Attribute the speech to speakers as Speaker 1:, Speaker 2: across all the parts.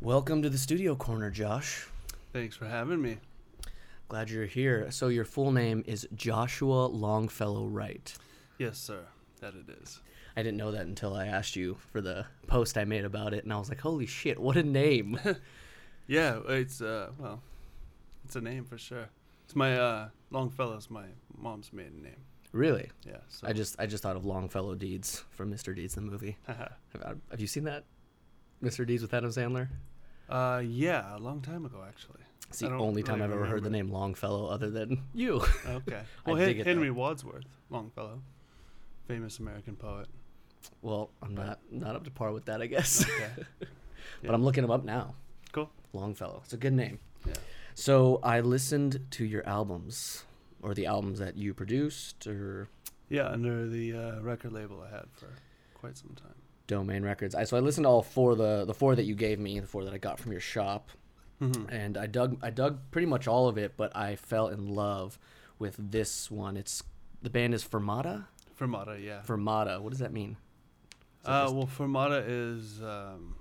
Speaker 1: Welcome to the studio corner, Josh.
Speaker 2: Thanks for having me.
Speaker 1: Glad you're here. So your full name is Joshua Longfellow Wright.
Speaker 2: Yes, sir. That it is.
Speaker 1: I didn't know that until I asked you for the post I made about it, and I was like, "Holy shit, what a name!"
Speaker 2: Yeah, it's uh well, it's a name for sure. It's my uh Longfellow's my mom's maiden name.
Speaker 1: really?
Speaker 2: Yeah. So
Speaker 1: I just I just thought of Longfellow Deeds from Mr. Deeds the movie. Have, have you seen that, Mr. Deeds with Adam Sandler?
Speaker 2: uh yeah, a long time ago actually.
Speaker 1: It's the only time
Speaker 2: really
Speaker 1: I've ever heard the name Longfellow other than you.
Speaker 2: Okay. Well, Hen-
Speaker 1: it, though.
Speaker 2: Henry Wadsworth Longfellow, famous American poet.
Speaker 1: well, I'm not not up to par with that, I guess.
Speaker 2: Okay.
Speaker 1: but I'm looking him up now.
Speaker 2: Cool.
Speaker 1: Longfellow. It's a good name.
Speaker 2: Yeah.
Speaker 1: So I listened to your albums, or the albums that you produced, or
Speaker 2: Yeah, under the uh, record label I had for quite some time.
Speaker 1: Domain Records. I so I listened to all four the the four that you gave me, the four that I got from your shop,
Speaker 2: Mhm.
Speaker 1: and I dug I dug pretty much all of it, but I fell in love with this one. It's the band is Fermata.
Speaker 2: Fermata, yeah.
Speaker 1: Fermata. What does that mean? That
Speaker 2: Uh,
Speaker 1: just-
Speaker 2: well, Fermata is. Um,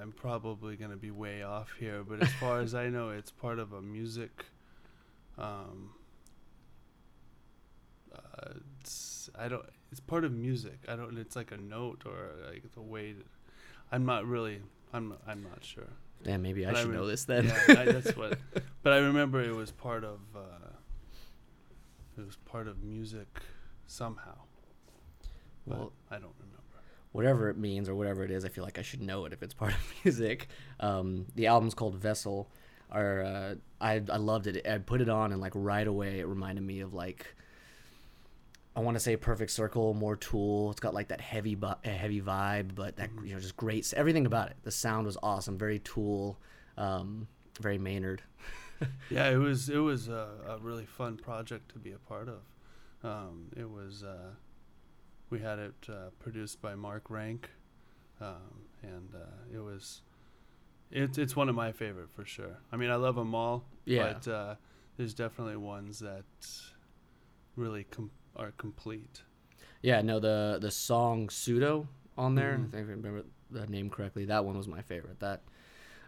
Speaker 2: I'm probably going to be way off here, but as far as I know, it's part of a music. Um, uh, I don't. It's part of music. I don't. It's like a note or like the way. To, I'm not really. I'm. Not, I'm not sure.
Speaker 1: Damn, maybe I
Speaker 2: But I
Speaker 1: should
Speaker 2: rem-
Speaker 1: know this then.
Speaker 2: Yeah, I, that's what. But I remember it was part of. Uh, it was part of music somehow. But
Speaker 1: Well,
Speaker 2: I don't remember.
Speaker 1: whatever it means or whatever it is, I feel like I should know it if it's part of music. Um, the album's called Vessel. Or uh, I I loved it. I put it on and like right away it reminded me of like I want to say Perfect Circle, more Tool. It's got like that heavy bu- heavy vibe, but that you know just great. Everything about it. The sound was awesome. Very Tool. Um, very Maynard.
Speaker 2: Yeah, it was it was a, a really fun project to be a part of. Um, it was uh, we had it uh, produced by Mark Rank, um, and uh, it was it's it's one of my favorite for sure. I mean, I love them all,
Speaker 1: Yeah.
Speaker 2: but uh, there's definitely ones that really com- are complete.
Speaker 1: Yeah, no, the the song Pseudo on there,
Speaker 2: Mhm.
Speaker 1: I think I remember the name correctly. That one was my favorite. That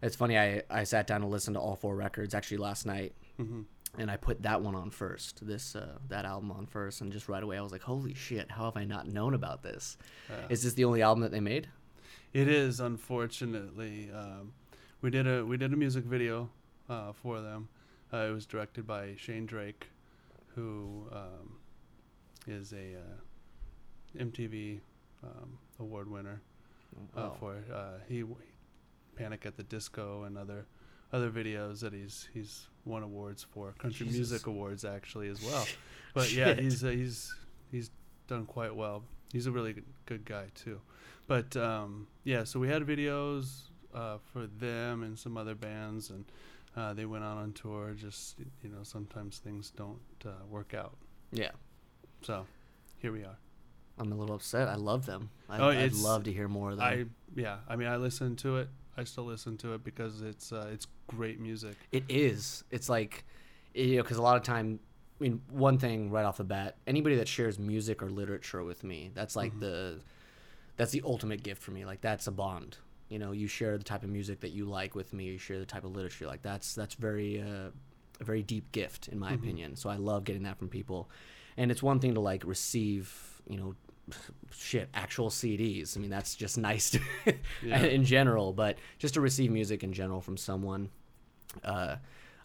Speaker 1: it's funny. I I sat down and listened to all four records actually last night,
Speaker 2: hmm
Speaker 1: and I put that one on first. This uh, that album on first, and just right away I was like, "Holy shit! How have I not known about this?
Speaker 2: Uh,
Speaker 1: Is this the only album that they made?"
Speaker 2: It is unfortunately. Um, we did a we did a music video uh, for them. Uh, it was directed by Shane Drake, who um, is a uh, MTV um, award winner uh,
Speaker 1: Wow.
Speaker 2: for uh, he Panic at the Disco and other other videos that he's he's won awards for country
Speaker 1: Jesus.
Speaker 2: music awards actually as well. But yeah, he's uh, he's he's done quite well. He's a really good, good guy too. But um, yeah, so we had videos uh, for them and some other bands, and uh, they went out on tour. Just you know, sometimes things don't uh, work out.
Speaker 1: yeah.
Speaker 2: So here we are.
Speaker 1: I'm a little upset. I love them. I,
Speaker 2: Oh,
Speaker 1: I'd love to hear more of them.
Speaker 2: I yeah, I mean, I listen to it. I still listen to it because it's uh, it's great music.
Speaker 1: It is. It's like, you know, because a lot of time, I mean, one thing right off the bat, anybody that shares music or literature with me, that's like
Speaker 2: Mhm.
Speaker 1: the, that's the ultimate gift for me. Like that's a bond. You know, you share the type of music that you like with me. You share the type of literature. Like that's that's very uh, a very deep gift in my
Speaker 2: Mhm.
Speaker 1: opinion. So I love getting that from people, and it's one thing to like receive, you know. Shit, actual CDs. I mean, that's just nice to,
Speaker 2: Yeah.
Speaker 1: in general, but just to receive music in general from someone uh,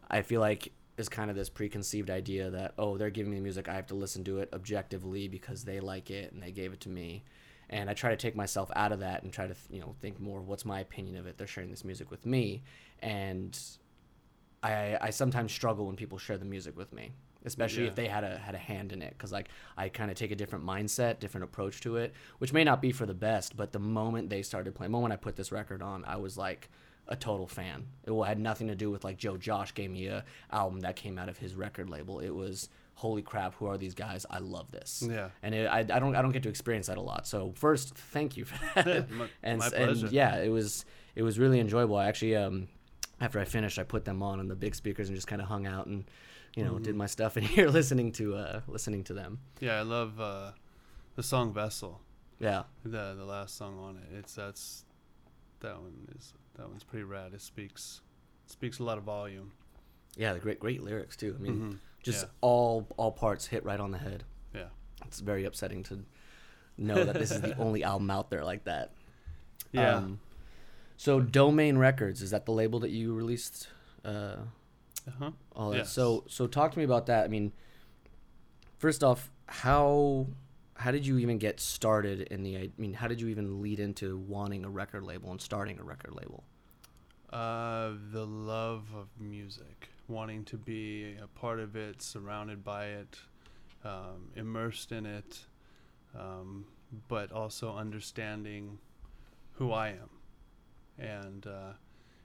Speaker 1: I feel like is kind of this preconceived idea that oh they're giving me music I have to listen to it objectively because they like it and they gave it to me and I try to take myself out of that and try to you know think more what's my opinion of it they're sharing this music with me and I I sometimes struggle when people share the music with me especially
Speaker 2: Yeah.
Speaker 1: if they had a had a hand in it because like I kind of take a different mindset different approach to it which may not be for the best but the moment they started playing the moment I put this record on I was like a total fan. It had nothing to do with like Joe Josh gave me a album that came out of his record label. It was holy crap, who are these guys? I love this.
Speaker 2: Yeah.
Speaker 1: And it, I, I don't I don't get to experience that a lot. So first, thank you for that.
Speaker 2: My-
Speaker 1: and
Speaker 2: my pleasure.
Speaker 1: and yeah, it was it was really enjoyable. I actually um after I finished, I put them on on the big speakers and just kind of hung out and you know did
Speaker 2: Mhm.
Speaker 1: my stuff in here listening to uh listening to them.
Speaker 2: Yeah, I love uh, the song "Vessel."
Speaker 1: Yeah.
Speaker 2: The the last song on it. It's that's that one is that one's pretty rad. It speaks speaks a lot of volume.
Speaker 1: Yeah, the great great lyrics too. I mean,
Speaker 2: Mhm.
Speaker 1: just
Speaker 2: yeah.
Speaker 1: all all parts hit right on the head.
Speaker 2: Yeah.
Speaker 1: It's very upsetting to know that this is the only album out there like that.
Speaker 2: Yeah.
Speaker 1: Um, so Domain Records is that the label that you released? Uh,
Speaker 2: uh-huh.
Speaker 1: all that.
Speaker 2: Yes.
Speaker 1: So so talk to me about that. I mean, first off, how how did you even get started in the? I mean, how did you even lead into wanting a record label and starting a record label?
Speaker 2: Uh, the love of music, wanting to be a part of it, surrounded by it, um, immersed in it, um, but also understanding who I am, and uh,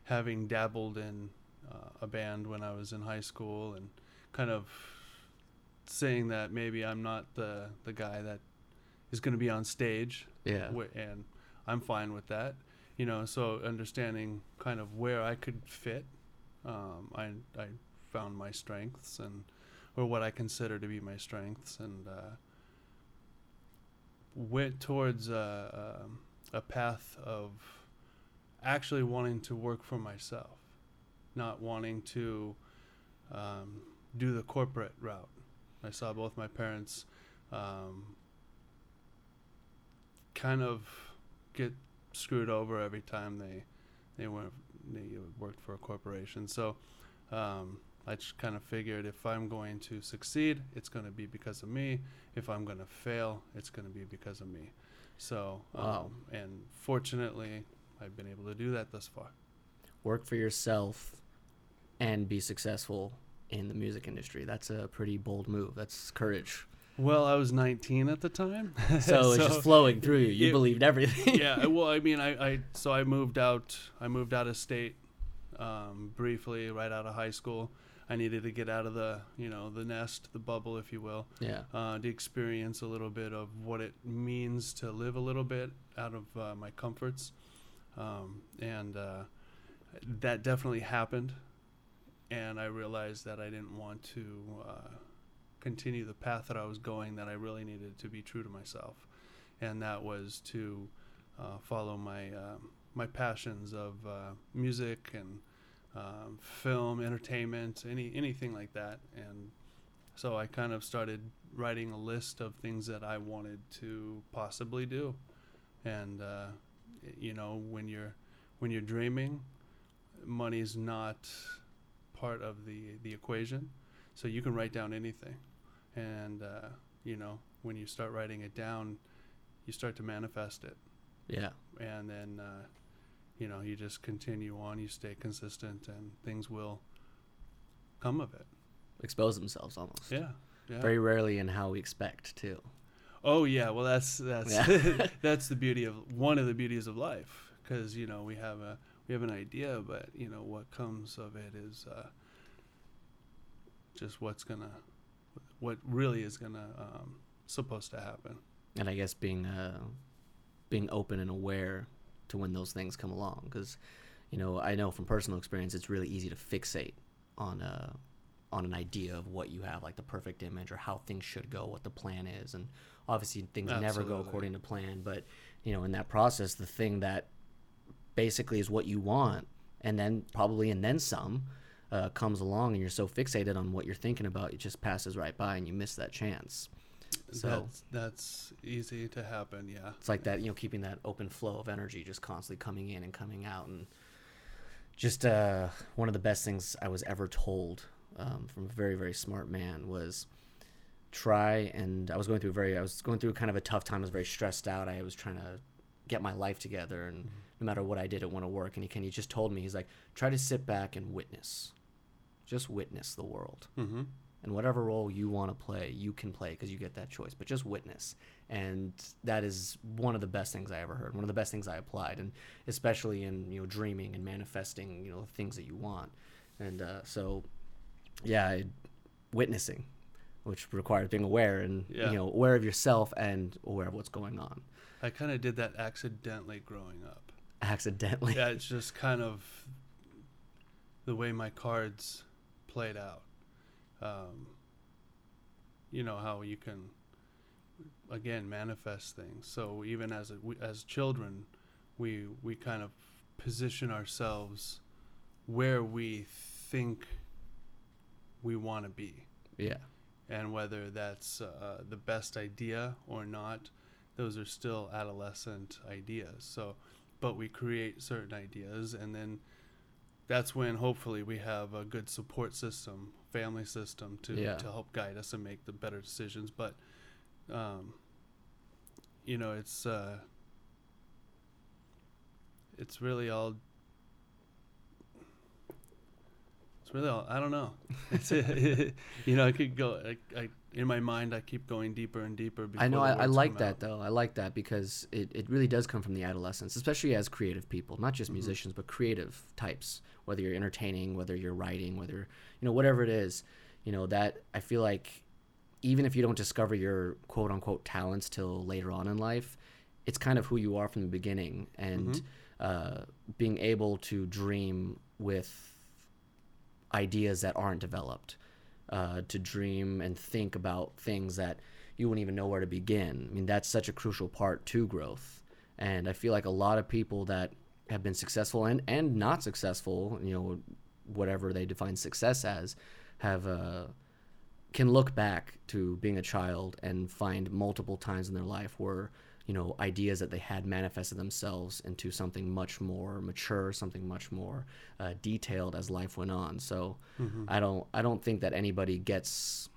Speaker 2: having dabbled in uh, a band when I was in high school, and kind of saying that maybe I'm not the the guy that is going to be on stage
Speaker 1: Yeah.
Speaker 2: wh- and I'm fine with that. You know, so understanding kind of where I could fit, um, I I found my strengths and or what I consider to be my strengths and uh, went towards a, um a path of actually wanting to work for myself, not wanting to um, do the corporate route. I saw both my parents um, kind of get screwed over every time they they went they worked for a corporation. So um, I just kind of figured if I'm going to succeed, it's going to be because of me. If I'm going to fail, it's going to be because of me. So um,
Speaker 1: Wow.
Speaker 2: and fortunately, I've been able to do that thus far.
Speaker 1: Work for yourself and be successful in the music industry. That's a pretty bold move. That's courage.
Speaker 2: Well, I was 19 at the time,
Speaker 1: So, it's just flowing through you. You
Speaker 2: it-
Speaker 1: believed everything.
Speaker 2: yeah. Well, I mean, I, I so I moved out. I moved out of state um, briefly right out of high school. I needed to get out of the you know the nest, the bubble, if you will,
Speaker 1: yeah.
Speaker 2: uh, to experience a little bit of what it means to live a little bit out of uh, my comforts, um, and uh, that definitely happened. And I realized that I didn't want to uh, continue the path that I was going. That I really needed to be true to myself, and that was to uh, follow my um my passions of uh, music and um, film, entertainment, any anything like that, and so I kind of started writing a list of things that I wanted to possibly do, and uh, you know when you're when you're dreaming, money's not part of the the equation, so you can write down anything, and uh, you know when you start writing it down, you start to manifest it,
Speaker 1: Yeah.
Speaker 2: and then uh, you know you just continue on, you stay consistent, and things will come of it.
Speaker 1: Expose themselves almost.
Speaker 2: Yeah. Yeah.
Speaker 1: Very rarely in how we expect, too.
Speaker 2: Oh yeah, well that's that's
Speaker 1: Yeah.
Speaker 2: that's the beauty of one of the beauties of life because you know we have a we have an idea, but you know what comes of it is uh, just what's gonna what really is gonna um, supposed to happen.
Speaker 1: and I guess being uh, being open and aware to when those things come along, because you know I know from personal experience it's really easy to fixate on a on an idea of what you have, like the perfect image or how things should go, what the plan is, and obviously things never go according to plan. But you know in that process, the thing that basically is what you want, and then probably and then some. Uh, comes along and you're so fixated on what you're thinking about, it just passes right by and you miss that chance. So
Speaker 2: That's that's easy to happen. Yeah.
Speaker 1: it's like that, you know, keeping that open flow of energy just constantly coming in and coming out. And just uh, one of the best things I was ever told um, from a very, very smart man was try. And I was going through a very, I was going through kind of a tough time. I was very stressed out. I was trying to get my life together. And no matter what I did, it wouldn't work. And he, can, he just told me, he's like, try to sit back and witness. Just witness the world
Speaker 2: Mm-hmm.
Speaker 1: and whatever role you want to play, you can play because you get that choice. But just witness, and that is one of the best things I ever heard. One of the best things I applied, and especially in you know dreaming and manifesting, you know, things that you want. And uh, so, yeah, I, witnessing, which requires being aware and
Speaker 2: Yeah.
Speaker 1: you know aware of yourself and aware of what's going on.
Speaker 2: I kind of did that accidentally growing up.
Speaker 1: Accidentally,
Speaker 2: yeah, it's just kind of the way my cards played out. Um, you know how you can again manifest things. So even as a, we, as children, we we kind of position ourselves where we think we want to be
Speaker 1: Yeah.
Speaker 2: and whether that's uh, the best idea or not those are still adolescent ideas. So but we create certain ideas and then that's when hopefully we have a good support system family system to
Speaker 1: Yeah.
Speaker 2: to help guide us and make the better decisions. But um you know it's uh it's really all it's really all i don't know. It's you know i could go I, I in my mind i keep going deeper and deeper
Speaker 1: I know. I, I like that
Speaker 2: out.
Speaker 1: though. I like that because it, it really does come from the adolescence, especially as creative people, not just
Speaker 2: Mhm.
Speaker 1: musicians, but creative types. Whether you're entertaining, whether you're writing, whether you know whatever it is, you know that I feel like even if you don't discover your quote unquote talents till later on in life, it's kind of who you are from the beginning, and
Speaker 2: Mhm.
Speaker 1: uh, being able to dream with ideas that aren't developed, uh, to dream and think about things that you wouldn't even know where to begin. I mean, that's such a crucial part to growth. And I feel like a lot of people that have been successful and, and not successful, you know, whatever they define success as, have uh, can look back to being a child and find multiple times in their life where you know ideas that they had manifested themselves into something much more mature, something much more uh, detailed as life went on. So
Speaker 2: Mhm.
Speaker 1: I don't I don't think that anybody gets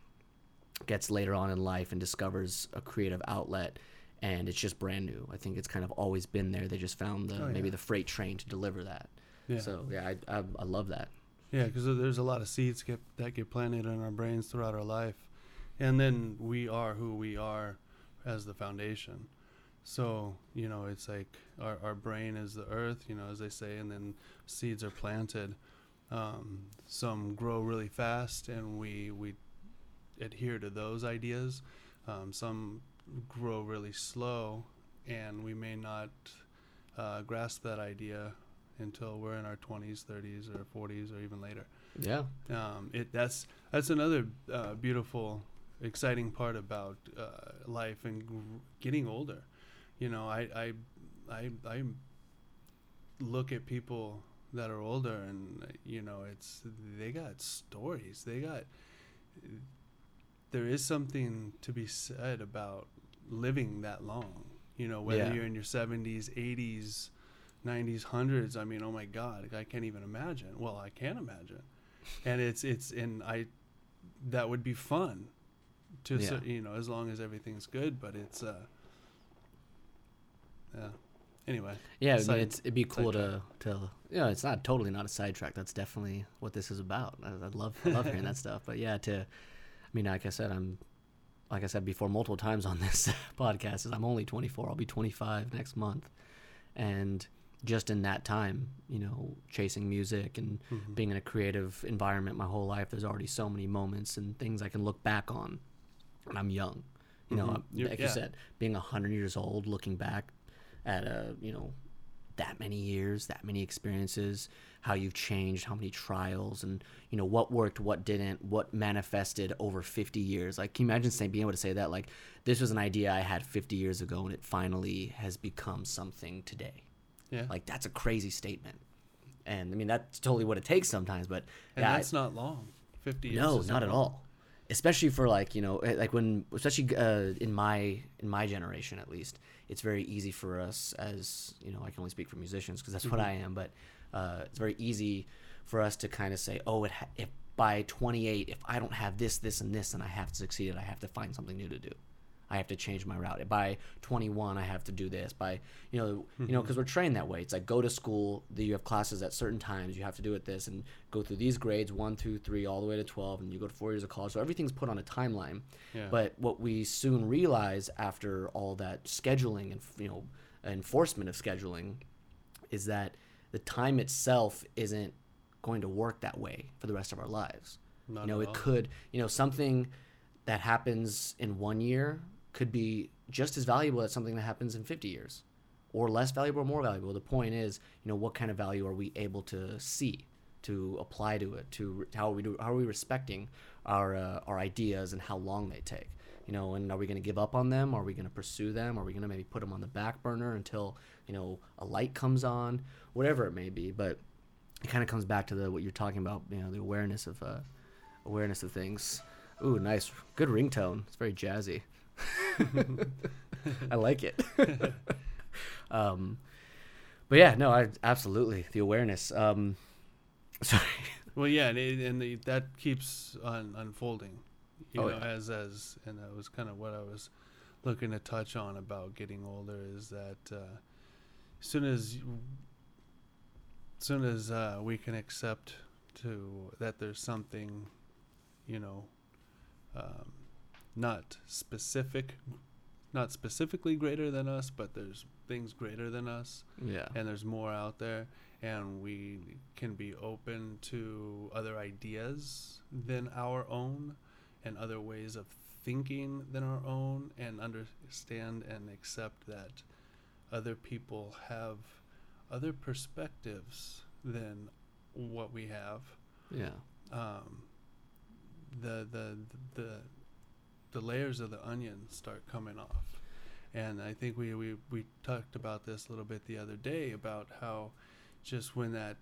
Speaker 1: gets later on in life and discovers a creative outlet and it's just brand new. I think it's kind of always been there. They just found the
Speaker 2: Oh,
Speaker 1: maybe the freight train to deliver that.
Speaker 2: yeah
Speaker 1: So yeah, I, I I love that.
Speaker 2: Yeah, because there's a lot of seeds get, that get planted in our brains throughout our life, and then we are who we are as the foundation. So you know, it's like our our brain is the earth, you know, as they say, and then seeds are planted. Um, some grow really fast, and we we adhere to those ideas. Um, some grow really slow, and we may not uh, grasp that idea until we're in our 20s, 30s, or 40s, or even later.
Speaker 1: Yeah.
Speaker 2: Um, it that's that's another uh, beautiful, exciting part about uh, life and gr- getting older. You know, I I I I look at people that are older, and you know, it's they got stories. They got there is something to be said about living that long. You know, whether
Speaker 1: Yeah.
Speaker 2: you're in your 70s, 80s, 90s, hundreds. I mean, oh my God, I can't even imagine. Well, I can imagine, and it's it's and I that would be fun to
Speaker 1: Yeah.
Speaker 2: you know as long as everything's good. But it's uh yeah. Anyway,
Speaker 1: Yeah, I mean, it's it'd be cool to to you know, it's not totally not a sidetrack. That's definitely what this is about. I, I love I love hearing that stuff. But yeah, to I mean, like I said, I'm like I said before multiple times on this podcast is I'm only 24. I'll be 25 next month, and just in that time, you know, chasing music and
Speaker 2: Mhm.
Speaker 1: being in a creative environment my whole life, there's already so many moments and things I can look back on. And I'm young, you know,
Speaker 2: Mhm.
Speaker 1: Like
Speaker 2: yeah.
Speaker 1: you said, being hundred years old, looking back at a you know that many years, that many experiences, how you've changed, how many trials, and you know what worked, what didn't, what manifested over 50 years. Like, can you imagine saying, being able to say that? Like, this was an idea I had 50 years ago, and it finally has become something today.
Speaker 2: yeah,
Speaker 1: Like, that's a crazy statement. And I mean, that's totally what it takes sometimes. But
Speaker 2: and
Speaker 1: yeah, I-
Speaker 2: that's not long. Fifty years.
Speaker 1: no, not at all. Especially for like you know, eh, like when especially uh, in my in my generation at least, it's very easy for us as you know. I can only speak for musicians because that's what
Speaker 2: Mhm.
Speaker 1: I am. But uh, it's very easy for us to kind of say, oh, it ha- if by 28, if I don't have this, this, and this, then I have to succeed. I have to find something new to do. I have to change my route. By 21, I have to do this. By you know, you know,
Speaker 2: mm-hmm.
Speaker 1: because we're trained that way. It's like go to school. that You have classes at certain times. You have to do it this and go through these grades one, two, three, all the way to 12, and you go to four years of college. So everything's put on a timeline.
Speaker 2: Yeah.
Speaker 1: But what we soon realize after all that scheduling and you know enforcement of scheduling is that the time itself isn't going to work that way for the rest of our lives
Speaker 2: Not
Speaker 1: you know it
Speaker 2: all.
Speaker 1: could you know something that happens in one year could be just as valuable as something that happens in 50 years or less valuable or more valuable the point is you know what kind of value are we able to see to apply to it to how are we do how are we respecting our uh, our ideas and how long they take you know, and are we going to give up on them? Are we going to pursue them? Are we going to maybe put them on the back burner until you know a light comes on? Whatever it may be, but it kind of comes back to the what you're talking about, you know, the awareness of uh, awareness of things. Ooh, nice, good ringtone. It's very jazzy. I like it. um, but yeah, no, I absolutely the awareness. Um, sorry.
Speaker 2: Well, yeah, and, it, and the, that keeps on unfolding, you
Speaker 1: Oh,
Speaker 2: know,
Speaker 1: yeah.
Speaker 2: as as and that was kind of what I was looking to touch on about getting older is that uh, as soon as you, as soon as uh, we can accept to that there's something, you know, um, not specific, not specifically greater than us, but there's things greater than us
Speaker 1: Yeah.
Speaker 2: and there's more out there and we can be open to other ideas than our own and other ways of thinking than our own and understand and accept that other people have other perspectives than what we have
Speaker 1: Yeah.
Speaker 2: um, the, the the the layers of the onion start coming off. And I think we, we, we talked about this a little bit the other day about how just when that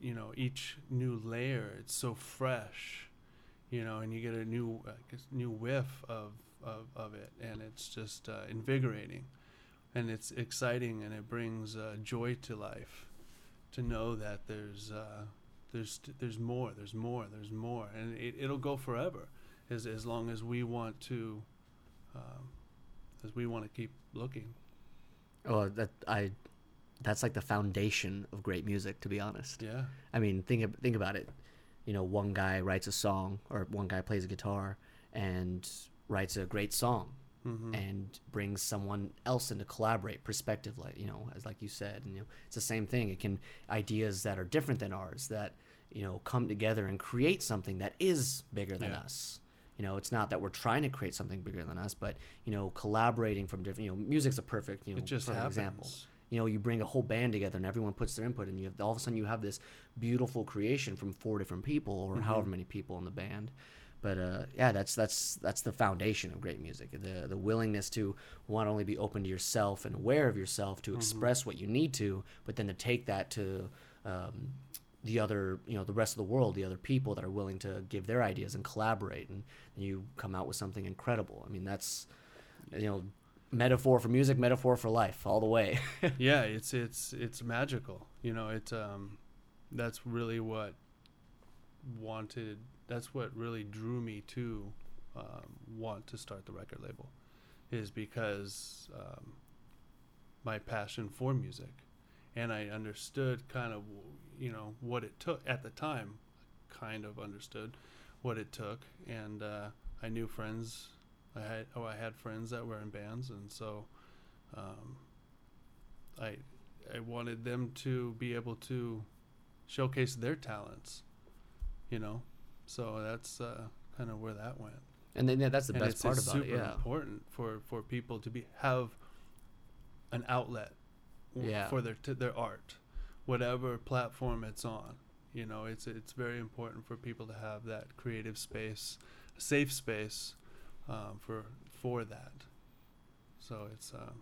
Speaker 2: you know each new layer it's so fresh, you know, and you get a new new whiff of, of of it, and it's just uh, invigorating, and it's exciting, and it brings uh, joy to life, to know that there's uh, there's there's more, there's more, there's more, and it, it'll go forever, as as long as we want to, um, as we want to keep looking.
Speaker 1: Oh, that I. That's like the foundation of great music, to be honest.
Speaker 2: Yeah,
Speaker 1: I mean, think think about it. You know, one guy writes a song, or one guy plays a guitar and writes a great song,
Speaker 2: mm-hmm.
Speaker 1: and brings someone else in to collaborate, perspective, like you know, as like you said, and you know, it's the same thing. It can ideas that are different than ours that you know come together and create something that is bigger than
Speaker 2: Yeah.
Speaker 1: us. You know, it's not that we're trying to create something bigger than us, but you know, collaborating from different. You know, music's a perfect you know
Speaker 2: it just
Speaker 1: perfect
Speaker 2: happens.
Speaker 1: example you know you bring a whole band together and everyone puts their input and you have all of a sudden you have this beautiful creation from four different people or
Speaker 2: Mhm.
Speaker 1: however many people in the band but uh, yeah that's that's that's the foundation of great music the the willingness to not only be open to yourself and aware of yourself to
Speaker 2: Mhm.
Speaker 1: express what you need to but then to take that to um, the other you know the rest of the world the other people that are willing to give their ideas and collaborate and, and you come out with something incredible i mean that's you know metaphor for music metaphor for life all the way
Speaker 2: yeah, it's it's it's magical. You know, it's um, that's really what wanted. That's what really drew me to um, want to start the record label, is because um, my passion for music, and I understood kind of you know what it took at the time. Kind of understood what it took, and uh, I knew friends. I had oh I had friends that were in bands, and so. Um, I I wanted them to be able to showcase their talents, you know. So that's uh, kind of where that went.
Speaker 1: And then yeah, that's the
Speaker 2: and
Speaker 1: best
Speaker 2: it's,
Speaker 1: part
Speaker 2: it's
Speaker 1: about
Speaker 2: super
Speaker 1: it. Yeah.
Speaker 2: It's super important for, for people to be have an outlet
Speaker 1: Yeah.
Speaker 2: for their t- their art, whatever platform it's on. You know, it's it's very important for people to have that creative space, safe space, um, for for that. So it's uh,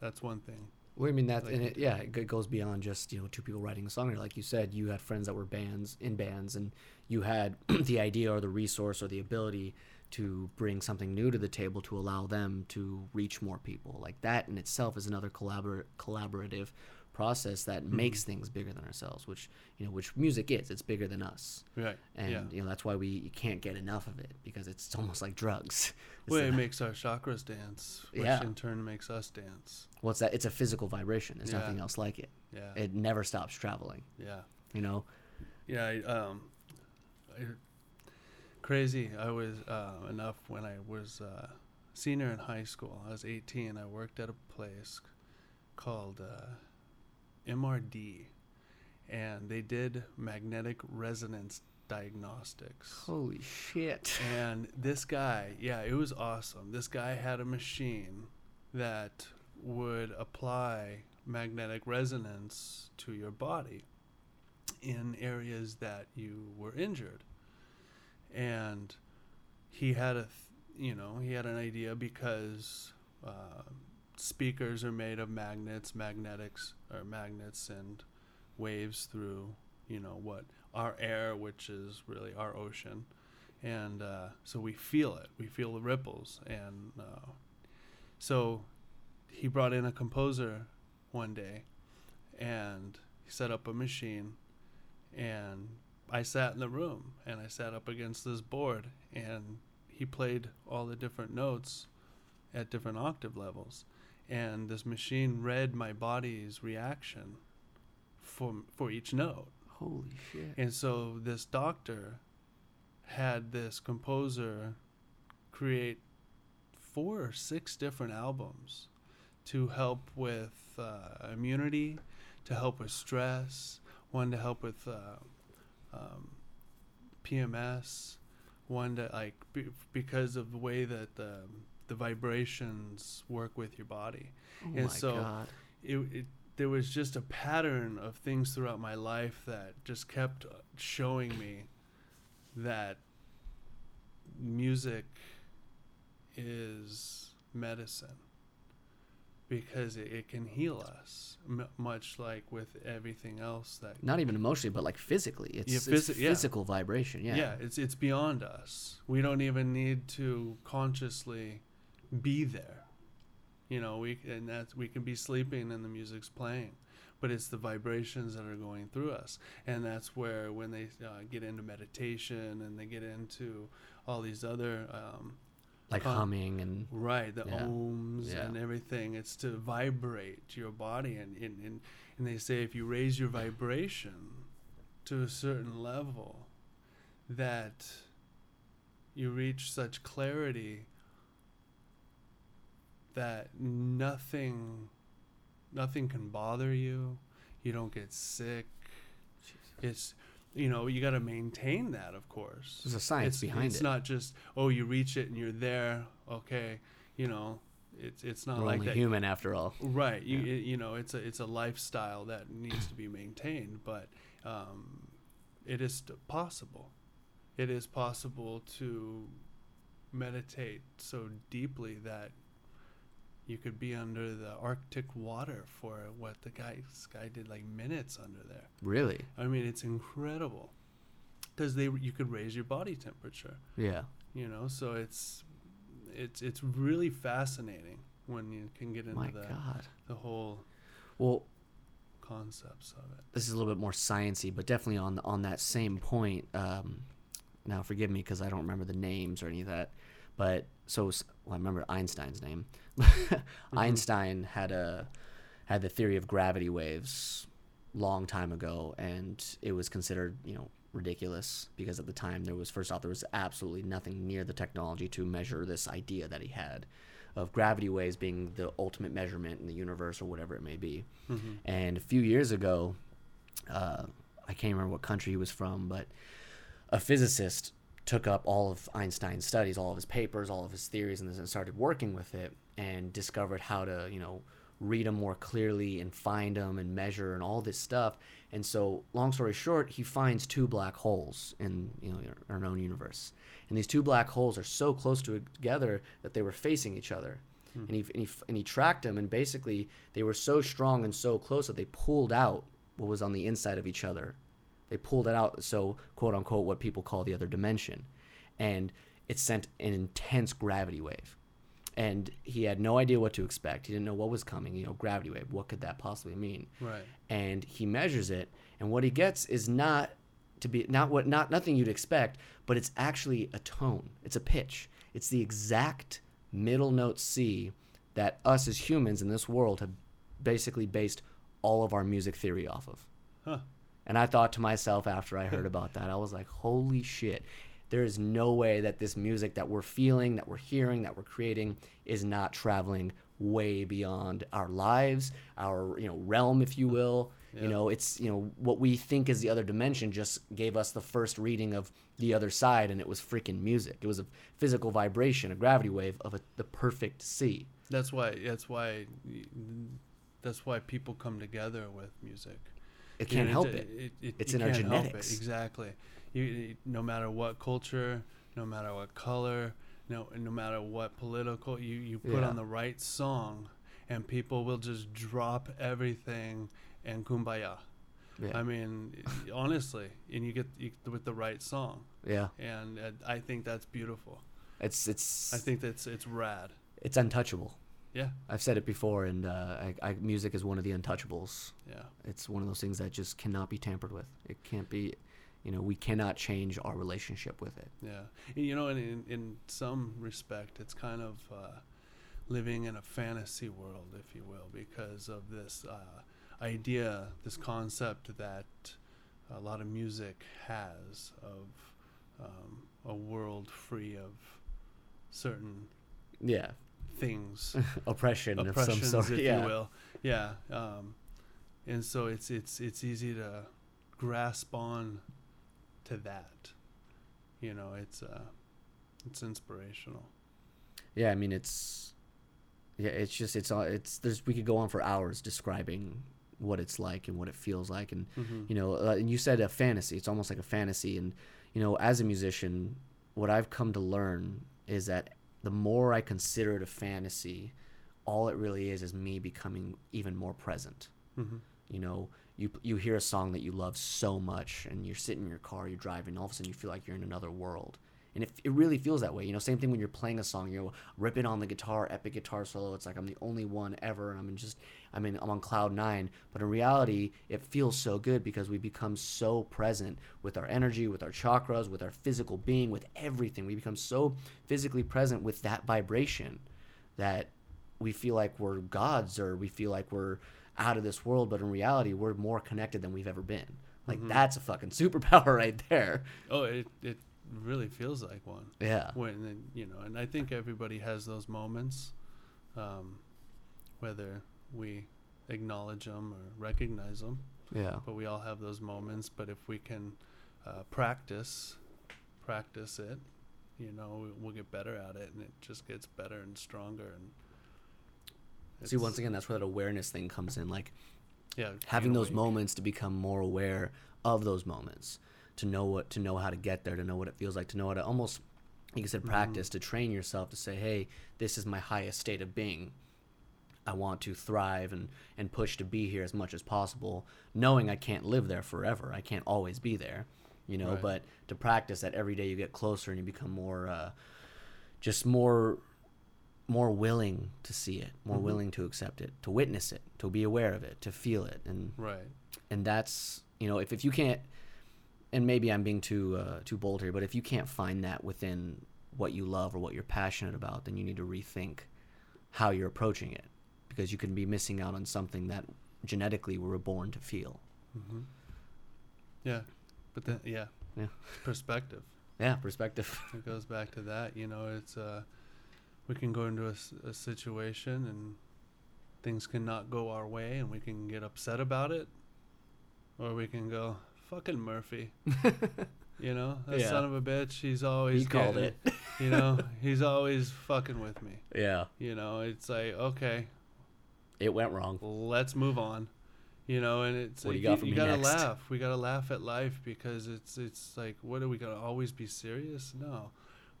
Speaker 2: that's one thing.
Speaker 1: Well, I mean that,
Speaker 2: like
Speaker 1: and it, yeah, it goes beyond just you know two people writing a song. Like you said, you had friends that were bands in bands, and you had the idea or the resource or the ability to bring something new to the table to allow them to reach more people. Like that in itself is another collabor- collaborative process that
Speaker 2: Mm-hmm.
Speaker 1: makes things bigger than ourselves. Which you know, which music is. It's bigger than us,
Speaker 2: Right.
Speaker 1: and
Speaker 2: yeah.
Speaker 1: you know that's why we can't get enough of it because it's almost like drugs.
Speaker 2: Well, it makes our chakras dance, which
Speaker 1: Yeah.
Speaker 2: in turn makes us dance.
Speaker 1: what's that? It's a physical vibration. There's
Speaker 2: Yeah.
Speaker 1: nothing else like it.
Speaker 2: Yeah.
Speaker 1: It never stops traveling.
Speaker 2: yeah.
Speaker 1: You know.
Speaker 2: Yeah. I, um, I, crazy. I was uh, enough when I was uh, senior in high school. I was 18. I worked at a place called uh, MRD, and they did magnetic resonance diagnostics.
Speaker 1: Holy shit.
Speaker 2: And this guy, yeah, it was awesome. This guy had a machine that would apply magnetic resonance to your body in areas that you were injured. And he had a th- you know, he had an idea because uh, speakers are made of magnets, magnetics or magnets and waves through, you know, what our air, which is really our ocean, and uh, so we feel it. We feel the ripples, and uh, so he brought in a composer one day, and he set up a machine, and I sat in the room and I sat up against this board and he played all the different notes at different octave levels and this machine read my body's reaction for for each note
Speaker 1: Holy shit.
Speaker 2: and so this doctor had this composer create four or six different albums to help with uh, immunity, to help with stress, one to help with uh, um, PMS, one to like be, because of the way that the the vibrations work with your body.
Speaker 1: Oh
Speaker 2: and
Speaker 1: my
Speaker 2: so-
Speaker 1: god.
Speaker 2: It, it there was just a pattern of things throughout my life that just kept showing me that music is medicine because it, it can heal us m- much like with everything else that
Speaker 1: Not even emotionally, but like physically. It's,
Speaker 2: Yeah,
Speaker 1: it's
Speaker 2: physi- yeah.
Speaker 1: physical vibration. Yeah.
Speaker 2: yeah it's it's beyond us we don't even need to consciously be there you know we and that we can be sleeping and the music's playing but it's the vibrations that are going through us and that's where when they uh, get into meditation and they get into all these other um,
Speaker 1: Like
Speaker 2: Huh.
Speaker 1: humming and
Speaker 2: right the
Speaker 1: Yeah.
Speaker 2: ohms
Speaker 1: Yeah.
Speaker 2: and everything it's to vibrate your body and, and, and, and they say if you raise your vibration to a certain level that you reach such clarity that nothing nothing can bother you you don't get sick it's you know you got to maintain that of course
Speaker 1: there's a science
Speaker 2: it's,
Speaker 1: behind
Speaker 2: it's
Speaker 1: it.
Speaker 2: It's not just oh you reach it and you're there okay you know it's it's not
Speaker 1: We're
Speaker 2: like
Speaker 1: only
Speaker 2: that
Speaker 1: human after all.
Speaker 2: right you
Speaker 1: Yeah.
Speaker 2: it- you know it's a it's a lifestyle that needs to be maintained but um, it is possible it is possible to meditate so deeply that you could be under the arctic water for what the guy this guy did like minutes under there
Speaker 1: Really?
Speaker 2: i mean it's incredible because they you could raise your body temperature
Speaker 1: Yeah.
Speaker 2: you know so it's it's it's really fascinating when you can get into
Speaker 1: My
Speaker 2: the
Speaker 1: God.
Speaker 2: the whole
Speaker 1: Well,
Speaker 2: concepts of it
Speaker 1: this is a little bit more sciency, but definitely on on that same point. Um, now, forgive me because I don't remember the names or any of that. But so well, I remember Einstein's name. Einstein had a had the theory of gravity waves long time ago, and it was considered you know ridiculous because at the time there was first off there was absolutely nothing near the technology to measure this idea that he had of gravity waves being the ultimate measurement in the universe or whatever it may be.
Speaker 2: mm-hmm.
Speaker 1: And a few years ago, uh, I can't remember what country he was from, but a physicist took up all of Einstein's studies, all of his papers, all of his theories, and then started working with it and discovered how to, you know, read them more clearly and find them and measure and all this stuff. And so, long story short, he finds two black holes in you know our known universe, and these two black holes are so close to together that they were facing each other. Hmm. And he, and, he, and he tracked them, and basically they were so strong and so close that they pulled out what was on the inside of each other. They pulled it out, so quote unquote, what people call the other dimension, and it sent an intense gravity wave. And he had no idea what to expect. He didn't know what was coming. You know, gravity wave. What could that possibly mean?
Speaker 2: right
Speaker 1: and he measures it and what he gets is not to be not what not nothing you'd expect but it's actually a tone it's a pitch it's the exact middle note c that us as humans in this world have basically based all of our music theory off of
Speaker 2: huh
Speaker 1: and i thought to myself after i heard about that i was like holy shit. There is no way that this music that we're feeling that we're hearing that we're creating is not traveling way beyond our lives our you know realm if you will. You know it's you know what we think is the other dimension just gave us the first reading of the other side and it was freaking music. It was a physical vibration a gravity wave of a, the perfect c
Speaker 2: that's why that's why that's why people come together with music
Speaker 1: it can't help
Speaker 2: it-
Speaker 1: it
Speaker 2: it-
Speaker 1: It's in our
Speaker 2: it.
Speaker 1: genetics.
Speaker 2: exactly you, you- no matter what culture no matter what color no no matter what political you you put
Speaker 1: Yeah.
Speaker 2: on the right song and people will just drop everything and kumbaya
Speaker 1: Yeah.
Speaker 2: i mean honestly and you get you, with the right song
Speaker 1: yeah.
Speaker 2: and uh, i think that's beautiful
Speaker 1: It's it's
Speaker 2: i think that's it's rad
Speaker 1: it's untouchable.
Speaker 2: Yeah
Speaker 1: I've said it before, and uh, I, I, music is one of the untouchables.
Speaker 2: yeah
Speaker 1: It's one of those things that just cannot be tampered with. It can't be, you know, we cannot change our relationship with it.
Speaker 2: Yeah, And, you know, and in in some respect, it's kind of uh, living in a fantasy world, if you will, because of this uh, idea, this concept that a lot of music has of um, a world free of certain
Speaker 1: Yeah,
Speaker 2: things,
Speaker 1: oppression of some sort.
Speaker 2: if
Speaker 1: yeah,
Speaker 2: you will. Yeah, um, and so it's it's it's easy to grasp on to that. You know, it's uh, it's inspirational.
Speaker 1: yeah. I mean, it's yeah. It's just it's all it's. There's we could go on for hours describing what it's like and what it feels like, and
Speaker 2: Mm-hmm.
Speaker 1: you know, uh, and you said a fantasy. It's almost like a fantasy, and you know, as a musician, what I've come to learn is that the more I consider it a fantasy, all it really is is me becoming even more present.
Speaker 2: Mm-hmm.
Speaker 1: You know, you you hear a song that you love so much, and you're sitting in your car, you're driving, all of a sudden you feel like you're in another world. And it, it really feels that way. You know, same thing when you're playing a song, you're ripping on the guitar, epic guitar solo. It's like I'm the only one ever, and I'm in just, I mean, I'm on cloud nine. But in reality, it feels so good because we become so present with our energy, with our chakras, with our physical being, with everything. We become so physically present with that vibration that we feel like we're gods or we feel like we're out of this world. But in reality, we're more connected than we've ever been. Like mm-hmm. that's a fucking superpower right there.
Speaker 2: Oh, it it really feels like one.
Speaker 1: Yeah.
Speaker 2: When you know, and I think everybody has those moments, um, whether we acknowledge them or recognize them.
Speaker 1: Yeah.
Speaker 2: But we all have those moments. But if we can uh, practice, practice it, you know, we- we'll get better at it, and it just gets better and stronger. And
Speaker 1: See, once again, that's where that awareness thing comes in. Like
Speaker 2: yeah,
Speaker 1: having those
Speaker 2: awake.
Speaker 1: moments to become more aware of those moments, to know what, to know how to get there, to know what it feels like, to know how to almost, like you said, practice, to train yourself to say, hey, this is my highest state of being. I want to thrive and, and push to be here as much as possible, knowing I can't live there forever. I can't always be there, you know,
Speaker 2: Right.
Speaker 1: but to practice that every day you get closer and you become more, uh, just more, more willing to see it, more
Speaker 2: Mhm.
Speaker 1: willing to accept it, to witness it, to be aware of it, to feel it. And,
Speaker 2: Right.
Speaker 1: and that's, you know, if, if you can't, and maybe I'm being too, uh, too bold here, but if you can't find that within what you love or what you're passionate about, then you need to rethink how you're approaching it because you can be missing out on something that genetically we were born to feel.
Speaker 2: hmm Yeah, but then yeah,
Speaker 1: Yeah.
Speaker 2: perspective.
Speaker 1: Yeah, perspective.
Speaker 2: It goes back to that. You know, it's uh, we can go into a situation and things cannot go our way, and we can get upset about it, or we can go fucking Murphy. you know, that
Speaker 1: Yeah.
Speaker 2: son of a bitch. He's always
Speaker 1: he called it.
Speaker 2: You know, he's always fucking with me.
Speaker 1: yeah,
Speaker 2: You know, it's like okay,
Speaker 1: it went wrong.
Speaker 2: let's move on you know and it's
Speaker 1: What
Speaker 2: like
Speaker 1: you got
Speaker 2: you
Speaker 1: me
Speaker 2: gotta
Speaker 1: next?
Speaker 2: laugh we gotta laugh at life because it's it's like what are we gonna always be serious no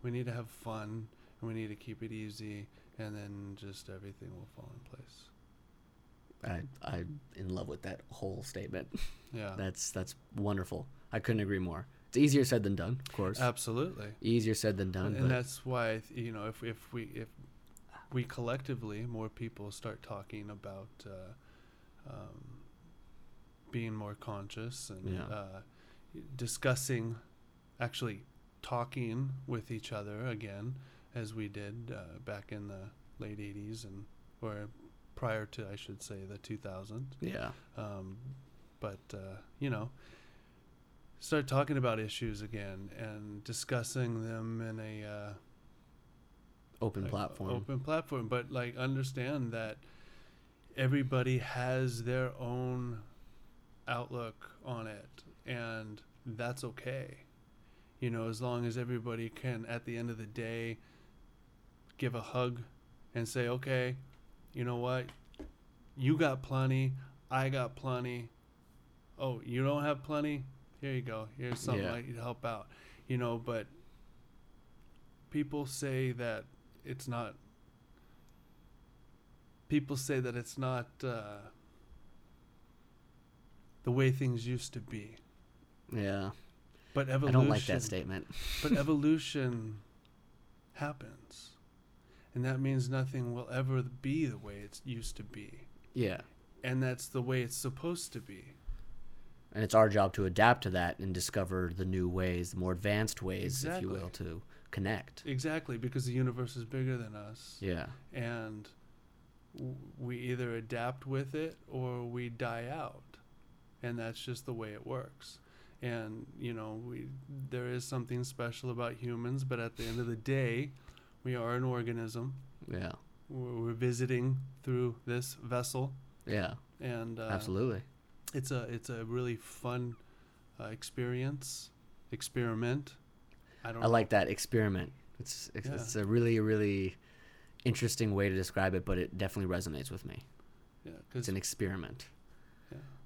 Speaker 2: we need to have fun and we need to keep it easy and then just everything will fall in place
Speaker 1: I I'm in love with that whole statement.
Speaker 2: yeah
Speaker 1: That's that's wonderful. I couldn't agree more. It's easier said than done, of course.
Speaker 2: absolutely
Speaker 1: easier said than done.
Speaker 2: and, and that's why you know if if we if we collectively more people start talking about uh, um, being more conscious and
Speaker 1: Yeah.
Speaker 2: uh, discussing actually talking with each other again as we did uh, back in the late 80s and or prior to I should say the 2000s
Speaker 1: yeah,
Speaker 2: um, but uh, you know start talking about issues again and discussing them in a uh,
Speaker 1: open
Speaker 2: like,
Speaker 1: platform.
Speaker 2: open platform. But like understand that everybody has their own outlook on it and that's okay. You know as long as everybody can at the end of the day give a hug and say okay you know what you got plenty i got plenty oh you don't have plenty here you go here's something
Speaker 1: Yeah.
Speaker 2: I can help out you know but people say that it's not. People say that it's not uh, the way things used to be.
Speaker 1: Yeah.
Speaker 2: But evolution.
Speaker 1: I don't like that statement.
Speaker 2: But evolution happens, and that means nothing will ever be the way it used to be,
Speaker 1: Yeah.
Speaker 2: and that's the way it's supposed to be.
Speaker 1: And it's our job to adapt to that and discover the new ways, the more advanced ways, if you will, to connect.
Speaker 2: Exactly, because the universe is bigger than us.
Speaker 1: Yeah.
Speaker 2: and w- we either adapt with it or we die out and that's just the way it works and you know we there is something special about humans but at the end of the day we are an organism
Speaker 1: Yeah.
Speaker 2: we're, we're visiting through this vessel
Speaker 1: Yeah.
Speaker 2: and uh,
Speaker 1: Absolutely.
Speaker 2: it's a it's a really fun uh, experience experiment i don't
Speaker 1: I like that experiment. It's it's,
Speaker 2: Yeah.
Speaker 1: it's a really really interesting way to describe it, but it definitely resonates with me.
Speaker 2: yeah
Speaker 1: It's an experiment.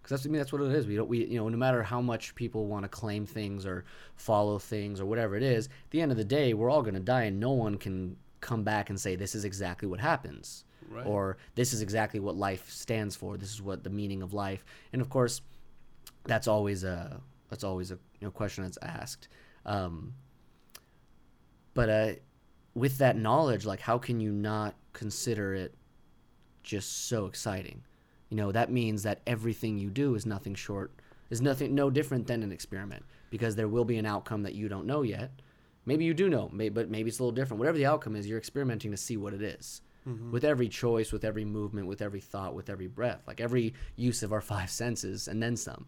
Speaker 1: Because that's I mean that's what it is. We don't we you know no matter how much people want to claim things or follow things or whatever it is, at the end of the day we're all going to die and no one can come back and say this is exactly what happens
Speaker 2: right
Speaker 1: or this is exactly what life stands for. This is what the meaning of life. And of course, that's always a that's always a you know question that's asked. Um, but uh, with that knowledge, like how can you not consider it just so exciting? You know that means that everything you do is nothing short is nothing no different than an experiment because there will be an outcome that you don't know yet. Maybe you do know, may, but maybe it's a little different. Whatever the outcome is, you're experimenting to see what it is
Speaker 2: Mhm.
Speaker 1: with every choice, with every movement, with every thought, with every breath, like every use of our five senses, and then some.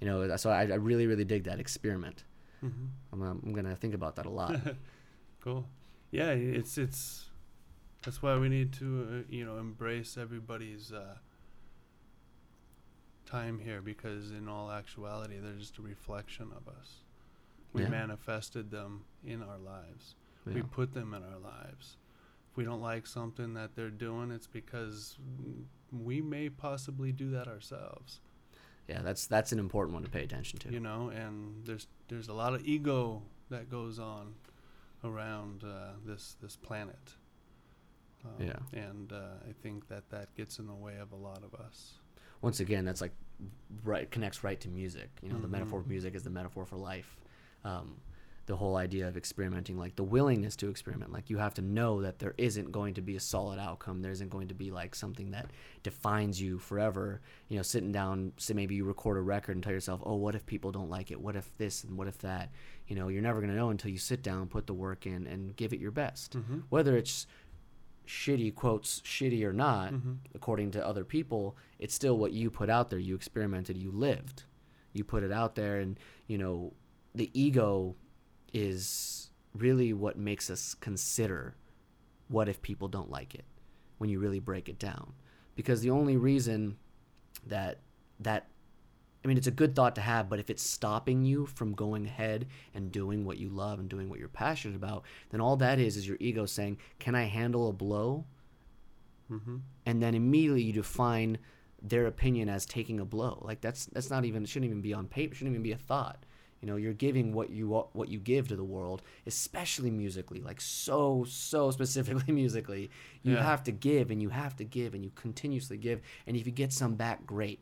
Speaker 1: You know, so I, I really, really dig that experiment.
Speaker 2: Mhm.
Speaker 1: I'm, um, I'm gonna think about that a lot.
Speaker 2: Cool. Yeah, it's it's that's why we need to uh, you know embrace everybody's uh, time here because in all actuality they're just a reflection of us. We
Speaker 1: Yeah.
Speaker 2: manifested them in our lives. We put them in our lives. If we don't like something that they're doing, it's because we may possibly do that ourselves.
Speaker 1: yeah, that's that's an important one to pay attention to.
Speaker 2: you know and there's there's a lot of ego that goes on around uh, this this planet um,
Speaker 1: Yeah.
Speaker 2: and uh, i think that that gets in the way of a lot of us
Speaker 1: Once again, that's like right connects right to music. You know, the metaphor of music is the metaphor for life. Um, the whole idea of experimenting, like the willingness to experiment, like you have to know that there isn't going to be a solid outcome. There isn't going to be like something that defines you forever. You know, sitting down, say maybe you record a record and tell yourself, oh, what if people don't like it? What if this and what if that? You know, you're never going to know until you sit down, put the work in, and give it your best.
Speaker 2: mm-hmm.
Speaker 1: Whether it's shitty quotes, shitty or not,
Speaker 2: Mm-hmm.
Speaker 1: according to other people, it's still what you put out there. You experimented, you lived. You put it out there, and, you know, the ego is really what makes us consider what if people don't like it when you really break it down. Because the only reason that that I mean, it's a good thought to have, but if it's stopping you from going ahead and doing what you love and doing what you're passionate about, then all that is is your ego saying, "Can I handle a blow?"
Speaker 2: Mm-hmm.
Speaker 1: and then immediately you define their opinion as taking a blow. Like that's that's not even shouldn't even be on paper. Shouldn't even be a thought. You know, you're giving what you what you give to the world, especially musically, like so so specifically musically. You
Speaker 2: Yeah.
Speaker 1: have to give and you have to give and you continuously give, and if you get some back, great.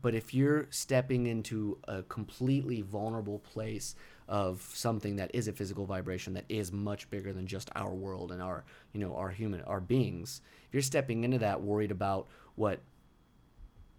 Speaker 1: But if you're stepping into a completely vulnerable place of something that is a physical vibration that is much bigger than just our world and our, you know, our human, our beings, if you're stepping into that worried about what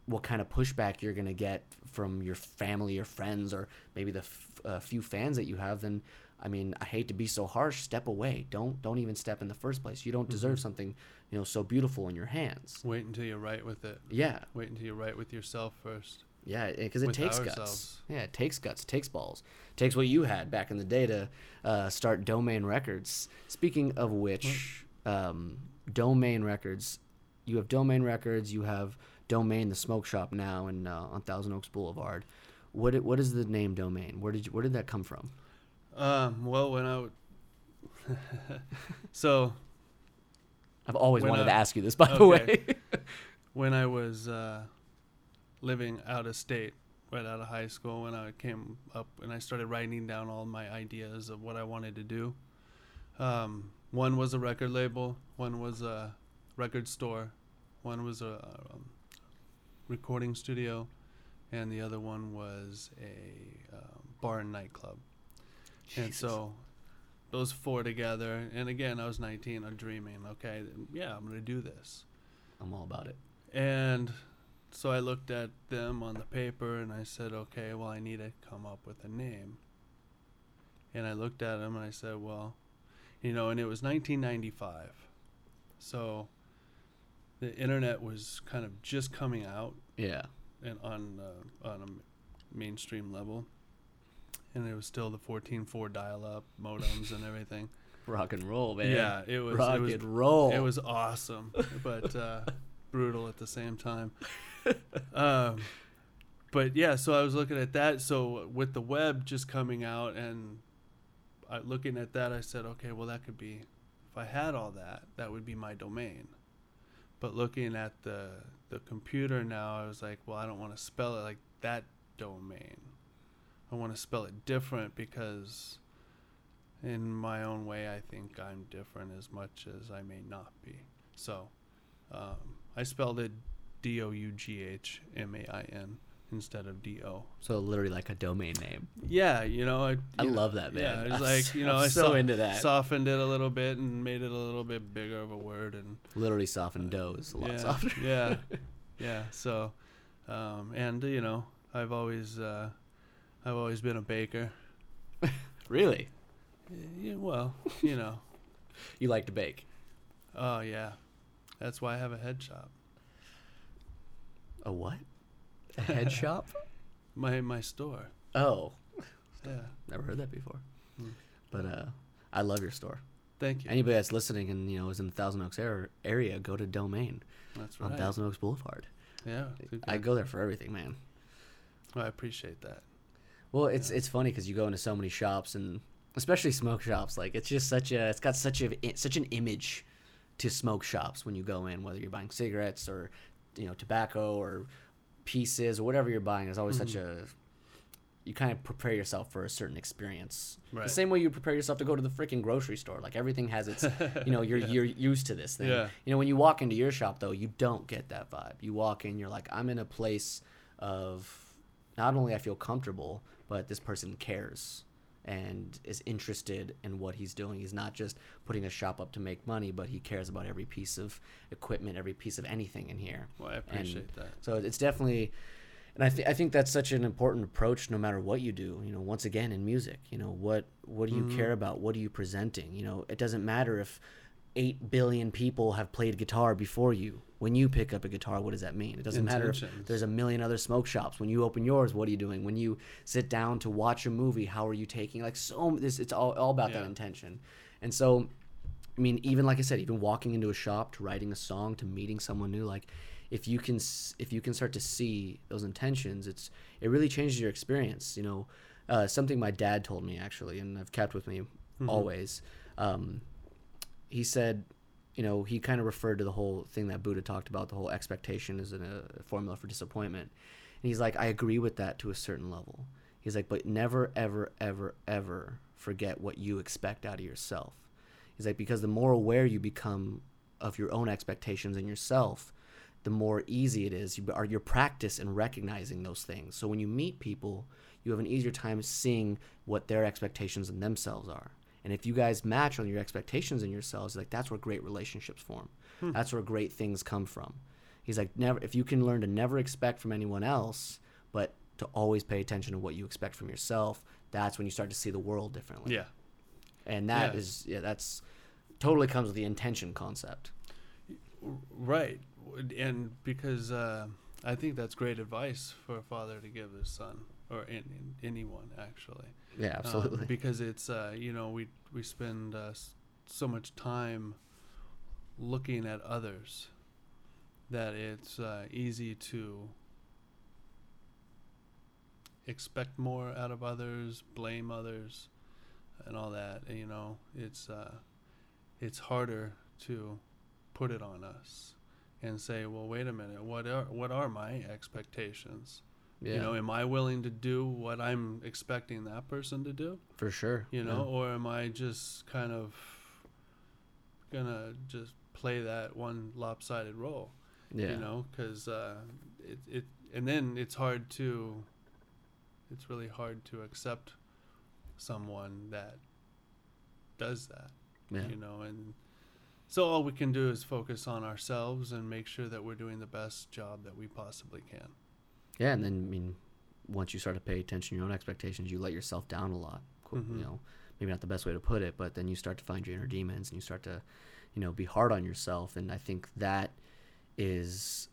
Speaker 1: what kind of pushback you're going to get from your family or friends or maybe the f- uh, few fans that you have then I mean, I hate to be so harsh, step away. Don't don't even step in the first place. You don't deserve
Speaker 2: Mhm.
Speaker 1: something, you know, so beautiful in your hands.
Speaker 2: wait until you're right with it
Speaker 1: Yeah.
Speaker 2: wait until you're right with yourself first
Speaker 1: Yeah, because it
Speaker 2: With
Speaker 1: takes guts. Yeah, it takes guts, it takes balls. It takes what you had back in the day to uh, start Doughmain Records. Speaking of which, um, Doughmain Records, you have Doughmain Records, you have Doughmain, the smoke shop now in uh, on Thousand Oaks Boulevard. What what is the name Doughmain? Where did you, where did that come from?
Speaker 2: Um well when i w- so
Speaker 1: I've always wanted
Speaker 2: I-
Speaker 1: to ask you this, by the way.
Speaker 2: when I was uh, living out of state, right out of high school, when I came up and I started writing down all my ideas of what I wanted to do, Um, one was a record label, one was a record store, one was a um, recording studio, and the other one was a um, bar and nightclub. And so those four together, and again, I was 19, I'm dreaming, okay, yeah, I'm going to do this.
Speaker 1: I'm all about it.
Speaker 2: And so I looked at them on the paper and I said, okay, well, I need to come up with a name. And I looked at them and I said, well, you know, and it was 1995. So the internet was kind of just coming out
Speaker 1: Yeah.
Speaker 2: and on uh, on a mainstream level. And it was still the 14.4 dial-up modems and everything.
Speaker 1: Rock and roll, man.
Speaker 2: Yeah, it was
Speaker 1: Rock
Speaker 2: it was
Speaker 1: and roll.
Speaker 2: it was awesome, but uh, brutal at the same time. Um, but yeah, so I was looking at that. So with the web just coming out and I, looking at that, I said, okay, well that could be, if I had all that, that would be my domain. But looking at the the computer now, I was like, well, I don't want to spell it like that domain. I want to spell it different because in my own way, I think I'm different as much as I may not be. So um, I spelled it D O U G H M A I N instead of D O.
Speaker 1: so literally like a domain name.
Speaker 2: Yeah, you know, I,
Speaker 1: I
Speaker 2: know,
Speaker 1: love that, man.
Speaker 2: Yeah, it's like you know,
Speaker 1: I'm
Speaker 2: I
Speaker 1: so
Speaker 2: so-
Speaker 1: into that.
Speaker 2: softened it a little bit and made it a little bit bigger of a word, and
Speaker 1: Literally softened dough is a lot
Speaker 2: yeah,
Speaker 1: softer.
Speaker 2: yeah, yeah. So, um, and you know, I've always, uh, I've always been a baker.
Speaker 1: Really?
Speaker 2: Yeah, well, you know,
Speaker 1: You like to bake?
Speaker 2: oh yeah, that's why I have a head shop.
Speaker 1: A what? A head shop?
Speaker 2: My my store.
Speaker 1: Oh,
Speaker 2: Yeah.
Speaker 1: never heard that before.
Speaker 2: Hmm.
Speaker 1: But uh, I love your store.
Speaker 2: Thank you.
Speaker 1: Anybody that's listening and you know is in the Thousand Oaks area, area go to Doughmain
Speaker 2: That's right. on.
Speaker 1: Thousand Oaks Boulevard.
Speaker 2: Yeah.
Speaker 1: I go there for everything, man.
Speaker 2: oh, I appreciate that.
Speaker 1: Well, it's it's funny because you go into so many shops and especially smoke shops. Like it's just such a it's got such a such an image to smoke shops when you go in, whether you're buying cigarettes or you know tobacco or pieces or whatever you're buying. There's always such mm-hmm. a you kind of prepare yourself for a certain experience.
Speaker 2: Right.
Speaker 1: The same way you prepare yourself to go to the freaking grocery store. Like everything has its, you know, you're
Speaker 2: Yeah.
Speaker 1: you're used to this thing.
Speaker 2: Yeah.
Speaker 1: You know, when you walk into your shop though, you don't get that vibe. You walk in, you're like, I'm in a place of not only I feel comfortable, but this person cares and is interested in what he's doing. He's not just putting a shop up to make money, but he cares about every piece of equipment, every piece of anything in here.
Speaker 2: Well, I appreciate that.
Speaker 1: So it's definitely, and I, th- I think that's such an important approach no matter what you do. You know, once again in music, you know, what what do you care mm-hmm. about? What are you presenting? You know, it doesn't matter if eight billion people have played guitar before you. When you pick up a guitar, what does that mean? It doesn't matter if there's a million other smoke shops. When you open yours, what are you doing? When you sit down to watch a movie, how are you taking? Like so, this it's all all about that intention. And so, I mean, even like I said, even walking into a shop to writing a song to meeting someone new, like if you can if you can start to see those intentions, it's it really changes your experience. You know, uh, something my dad told me actually, and I've kept with me always. Um, he said, you know, he kind of referred to the whole thing that Buddha talked about, the whole expectation is a formula for disappointment. And he's like, I agree with that to a certain level. He's like, but never, ever, ever, ever forget what you expect out of yourself. He's like, because the more aware you become of your own expectations and yourself, the more easy it is. You are your practice in recognizing those things. So when you meet people, you have an easier time seeing what their expectations in themselves are. And if you guys match on your expectations in yourselves, like that's where great relationships form. That's where great things come from. He's like, never if you can learn to never expect from anyone else, but to always pay attention to what you expect from yourself, that's when you start to see the world differently.
Speaker 2: Yeah.
Speaker 1: And that
Speaker 2: Yeah.
Speaker 1: is yeah, that's totally comes with the intention concept.
Speaker 2: Right. And because uh, I think that's great advice for a father to give his son or in, in anyone actually.
Speaker 1: Yeah,
Speaker 2: Um,
Speaker 1: absolutely.
Speaker 2: because it's uh, you know we we spend uh, so much time looking at others that it's uh, easy to expect more out of others, blame others, and all that. And, you know, it's uh, it's harder to put it on us and say, well, wait a minute, what are what are my expectations?
Speaker 1: Yeah,
Speaker 2: You know, am I willing to do what I'm expecting that person to do?
Speaker 1: for sure.
Speaker 2: You
Speaker 1: yeah.
Speaker 2: know, or am I just kind of gonna just play that one lopsided role.
Speaker 1: Yeah.
Speaker 2: You know, because uh, it it and then it's hard to. It's really hard to accept someone that does that.
Speaker 1: Yeah.
Speaker 2: You know, and so all we can do is focus on ourselves and make sure that we're doing the best job that we possibly can.
Speaker 1: Yeah, and then I mean, once you start to pay attention to your own expectations, you let yourself down a lot.
Speaker 2: Mhm.
Speaker 1: You know, maybe not the best way to put it, but then you start to find your inner demons and you start to, you know, be hard on yourself. And I think that is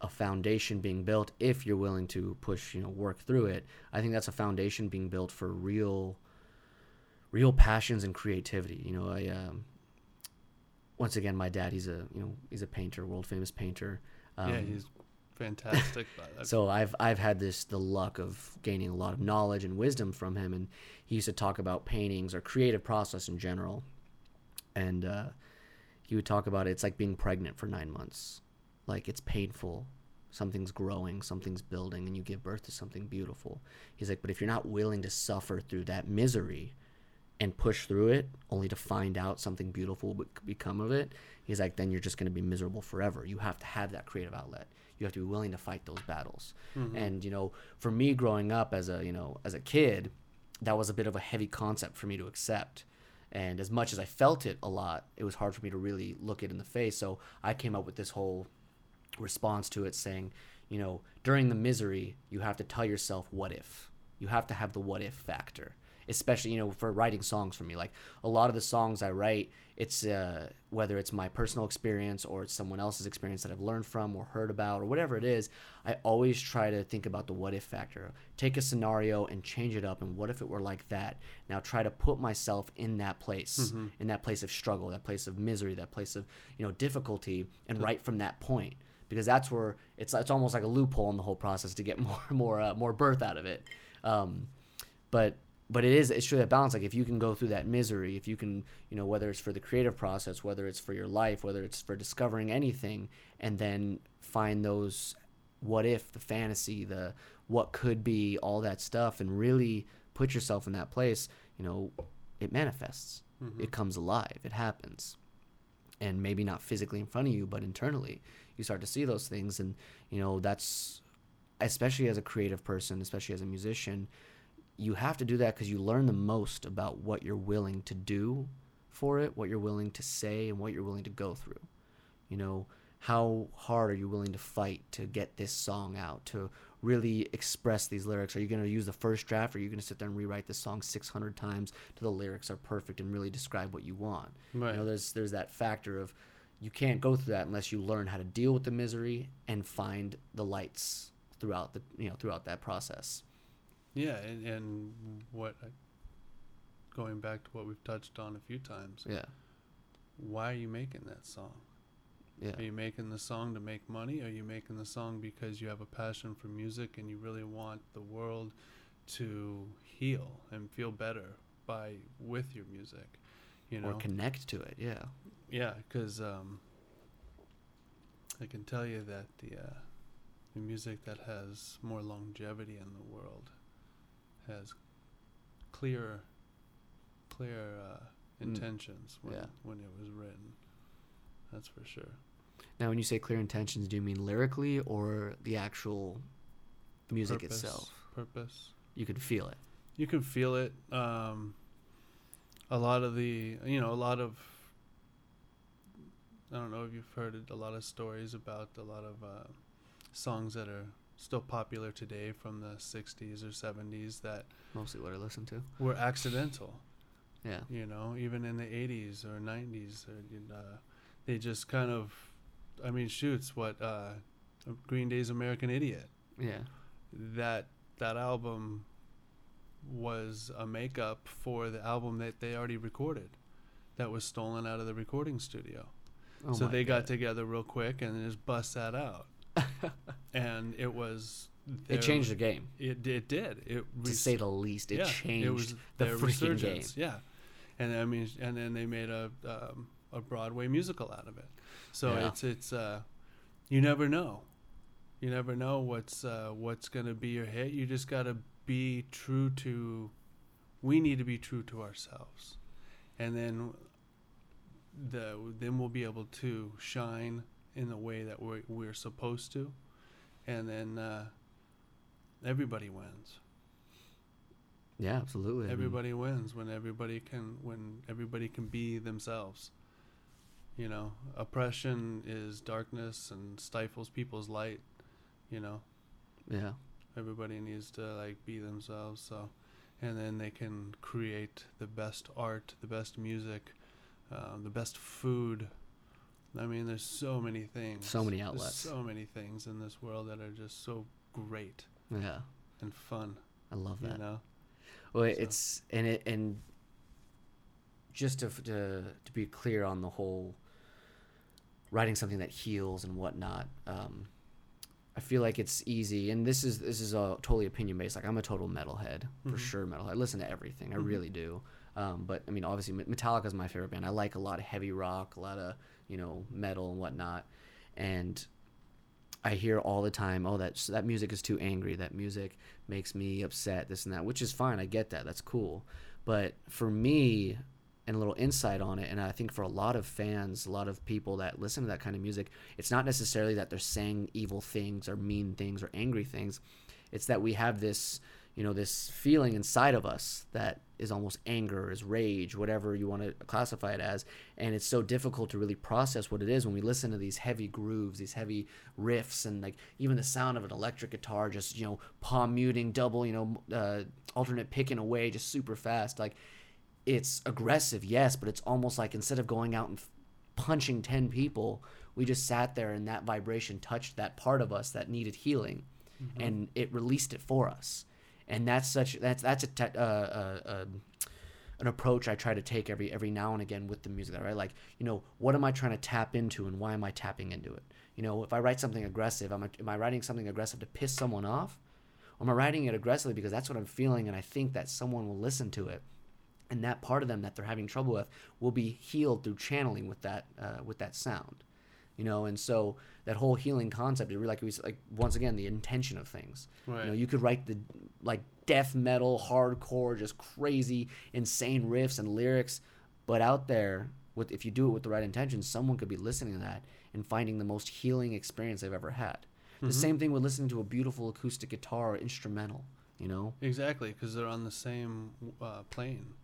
Speaker 1: a foundation being built if you're willing to push, you know, work through it. I think that's a foundation being built for real, real passions and creativity. You know, I um, once again, my dad, he's a you know he's a painter, world famous painter. Um,
Speaker 2: yeah, he's fantastic.
Speaker 1: so I've I've had this the luck of gaining a lot of knowledge and wisdom from him, and he used to talk about paintings or creative process in general, and uh, he would talk about it, it's like being pregnant for nine months, like it's painful, something's growing, something's building, and you give birth to something beautiful. He's like, but if you're not willing to suffer through that misery, and push through it, only to find out something beautiful would become of it, he's like, then you're just going to be miserable forever. You have to have that creative outlet. You have to be willing to fight those battles. Mm-hmm. And you know, for me growing up as a you know as a kid, that was a bit of a heavy concept for me to accept. And as much as I felt it a lot, it was hard for me to really look it in the face. So I came up with this whole response to it saying, you know, during the misery, you have to tell yourself, what if? You have to have the what if factor, especially, you know, for writing songs for me. Like a lot of the songs I write, it's uh, whether it's my personal experience or it's someone else's experience that I've learned from or heard about or whatever it is, I always try to think about the what if factor. Take a scenario and change it up. And what if it were like that? Now try to put myself in that place, in that place of struggle, that place of misery, that place of, you know, difficulty, and write from that point because that's where it's it's almost like a loophole in the whole process to get more more uh, more birth out of it. Um, but but it is it's truly a balance. Like if you can go through that misery, if you can you know whether it's for the creative process, whether it's for your life, whether it's for discovering anything, and then find those what if the fantasy, the what could be, all that stuff, and really put yourself in that place. You know, it manifests. Mm-hmm. It comes alive. It happens and maybe not physically in front of you but internally you start to see those things and you know that's especially as a creative person especially as a musician you have to do that because you learn the most about what you're willing to do for it what you're willing to say and what you're willing to go through. You know how hard are you willing to fight to get this song out to really express these lyrics? Are you going to use the first draft or are you going to sit there and rewrite the song 600 times till the lyrics are perfect and really describe what you want?
Speaker 2: Right.
Speaker 1: you know there's there's that factor of you can't go through that unless you learn how to deal with the misery and find the lights throughout the you know throughout that process
Speaker 2: Yeah, and, and what going back to what we've touched on a few times.
Speaker 1: yeah
Speaker 2: Why are you making that song?
Speaker 1: yeah
Speaker 2: Are you making the song to make money? Are you making the song because you have a passion for music and you really want the world to heal and feel better by with your music? You know,
Speaker 1: or connect to it yeah
Speaker 2: yeah, because um, I can tell you that the uh, the music that has more longevity in the world has clear, clear uh,
Speaker 1: Mm.
Speaker 2: intentions when
Speaker 1: Yeah.
Speaker 2: when it was written. That's for sure.
Speaker 1: now when you say clear intentions do you mean lyrically or the actual music
Speaker 2: Purpose,
Speaker 1: itself
Speaker 2: Purpose.
Speaker 1: you can feel it
Speaker 2: You can feel it. Um, a lot of the, you know, a lot of. I don't know if you've heard it, a lot of stories about a lot of uh, songs that are still popular today from the 60s or 70s that
Speaker 1: mostly what i listen to
Speaker 2: were accidental.
Speaker 1: yeah
Speaker 2: You know, even in the 80s or 90s, or know, they just kind of. I mean, shoots what uh, Green Day's "American Idiot."
Speaker 1: yeah
Speaker 2: that that album was a makeup for the album that they already recorded that was stolen out of the recording studio.
Speaker 1: oh
Speaker 2: so they got together real quick and just bust that out. And it was
Speaker 1: it changed the game
Speaker 2: it it did. It
Speaker 1: to say the least it
Speaker 2: yeah,
Speaker 1: changed
Speaker 2: it was
Speaker 1: the freaking game.
Speaker 2: Yeah. And I mean and then they made a um, a Broadway musical out of it. So
Speaker 1: Yeah.
Speaker 2: it's it's uh you never know. You never know what's uh, what's gonna be your hit. You just gotta be true to. We need to be true to ourselves, and then the then we'll be able to shine in the way that we're we're supposed to, and then uh, everybody wins.
Speaker 1: Yeah, absolutely. I mean,
Speaker 2: Everybody wins when everybody can when everybody can be themselves. You know, oppression is darkness and stifles people's light. You know,
Speaker 1: yeah.
Speaker 2: everybody needs to like be themselves. So, and then they can create the best art, the best music, um, the best food. I mean, there's so many things.
Speaker 1: So many
Speaker 2: There's
Speaker 1: outlets.
Speaker 2: so many things in this world that are just so great
Speaker 1: Yeah.
Speaker 2: and fun.
Speaker 1: I love that.
Speaker 2: You know.
Speaker 1: Well,
Speaker 2: So-
Speaker 1: it's and it and just to, to to be clear on the whole writing something that heals and whatnot. Um, I feel like it's easy, and this is this is a totally opinion based. Like I'm a total metalhead for
Speaker 2: Mhm.
Speaker 1: sure. Metalhead. I listen to everything. I
Speaker 2: Mhm.
Speaker 1: really do. Um, but I mean, obviously, Me- Metallica is my favorite band. I like a lot of heavy rock, a lot of you know metal and whatnot, and I hear all the time, oh, that that music is too angry. That music makes me upset. This and that, which is fine. I get that. That's cool. But for me, and a little insight on it, and I think for a lot of fans, a lot of people that listen to that kind of music, it's not necessarily that they're saying evil things or mean things or angry things. It's that we have this, you know, this feeling inside of us that is almost anger, is rage, whatever you want to classify it as. And it's so difficult to really process what it is when we listen to these heavy grooves, these heavy riffs, and like even the sound of an electric guitar just, you know, palm muting, double, you know, uh, alternate picking away just super fast. Like it's aggressive, yes, but it's almost like instead of going out and f- punching 10 people, we just sat there and that vibration touched that part of us that needed healing and it released it for us. And that's such that's that's a te- uh, uh, uh, an approach I try to take every every now and again with the music, right? Like, you know, what am I trying to tap into and why am I tapping into it? You know, if I write something aggressive, am I, am I writing something aggressive to piss someone off? Or am I writing it aggressively because that's what I'm feeling and I think that someone will listen to it? and that part of them that they're having trouble with will be healed through channeling with that uh, with that sound you know and so that whole healing concept is really like we like once again the intention of things
Speaker 2: Right.
Speaker 1: you know you could write the like death metal hardcore just crazy insane riffs and lyrics but out there with if you do it with the right intention someone could be listening to that and finding the most healing experience they've ever had the
Speaker 2: Mhm.
Speaker 1: same thing with listening to a beautiful acoustic guitar or instrumental you know
Speaker 2: Exactly, because they're on the same uh, plane.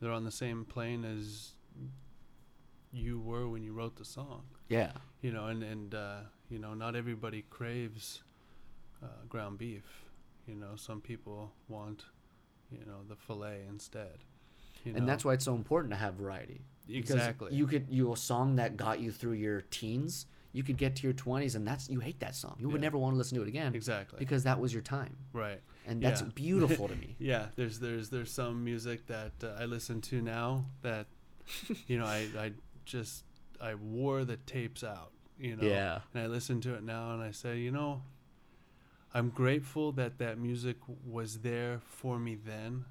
Speaker 2: They're on the same plane as you were when you wrote the song.
Speaker 1: Yeah
Speaker 2: You know, and and uh, you know, not everybody craves uh, ground beef. You know, some people want, you know, the fillet instead. You
Speaker 1: and
Speaker 2: know?
Speaker 1: that's why it's so important to have variety Because
Speaker 2: exactly
Speaker 1: You could you a song that got you through your teens, you could get to your twenties and that's you hate that song. You would never want to listen to it again
Speaker 2: exactly
Speaker 1: because that was your time.
Speaker 2: right.
Speaker 1: And that's
Speaker 2: Yeah.
Speaker 1: beautiful to me.
Speaker 2: Yeah, there's there's there's some music that uh, I listen to now that you know I I just I wore the tapes out, you know.
Speaker 1: Yeah.
Speaker 2: And I listen to it now and I say, you know, I'm grateful that that music was there for me then,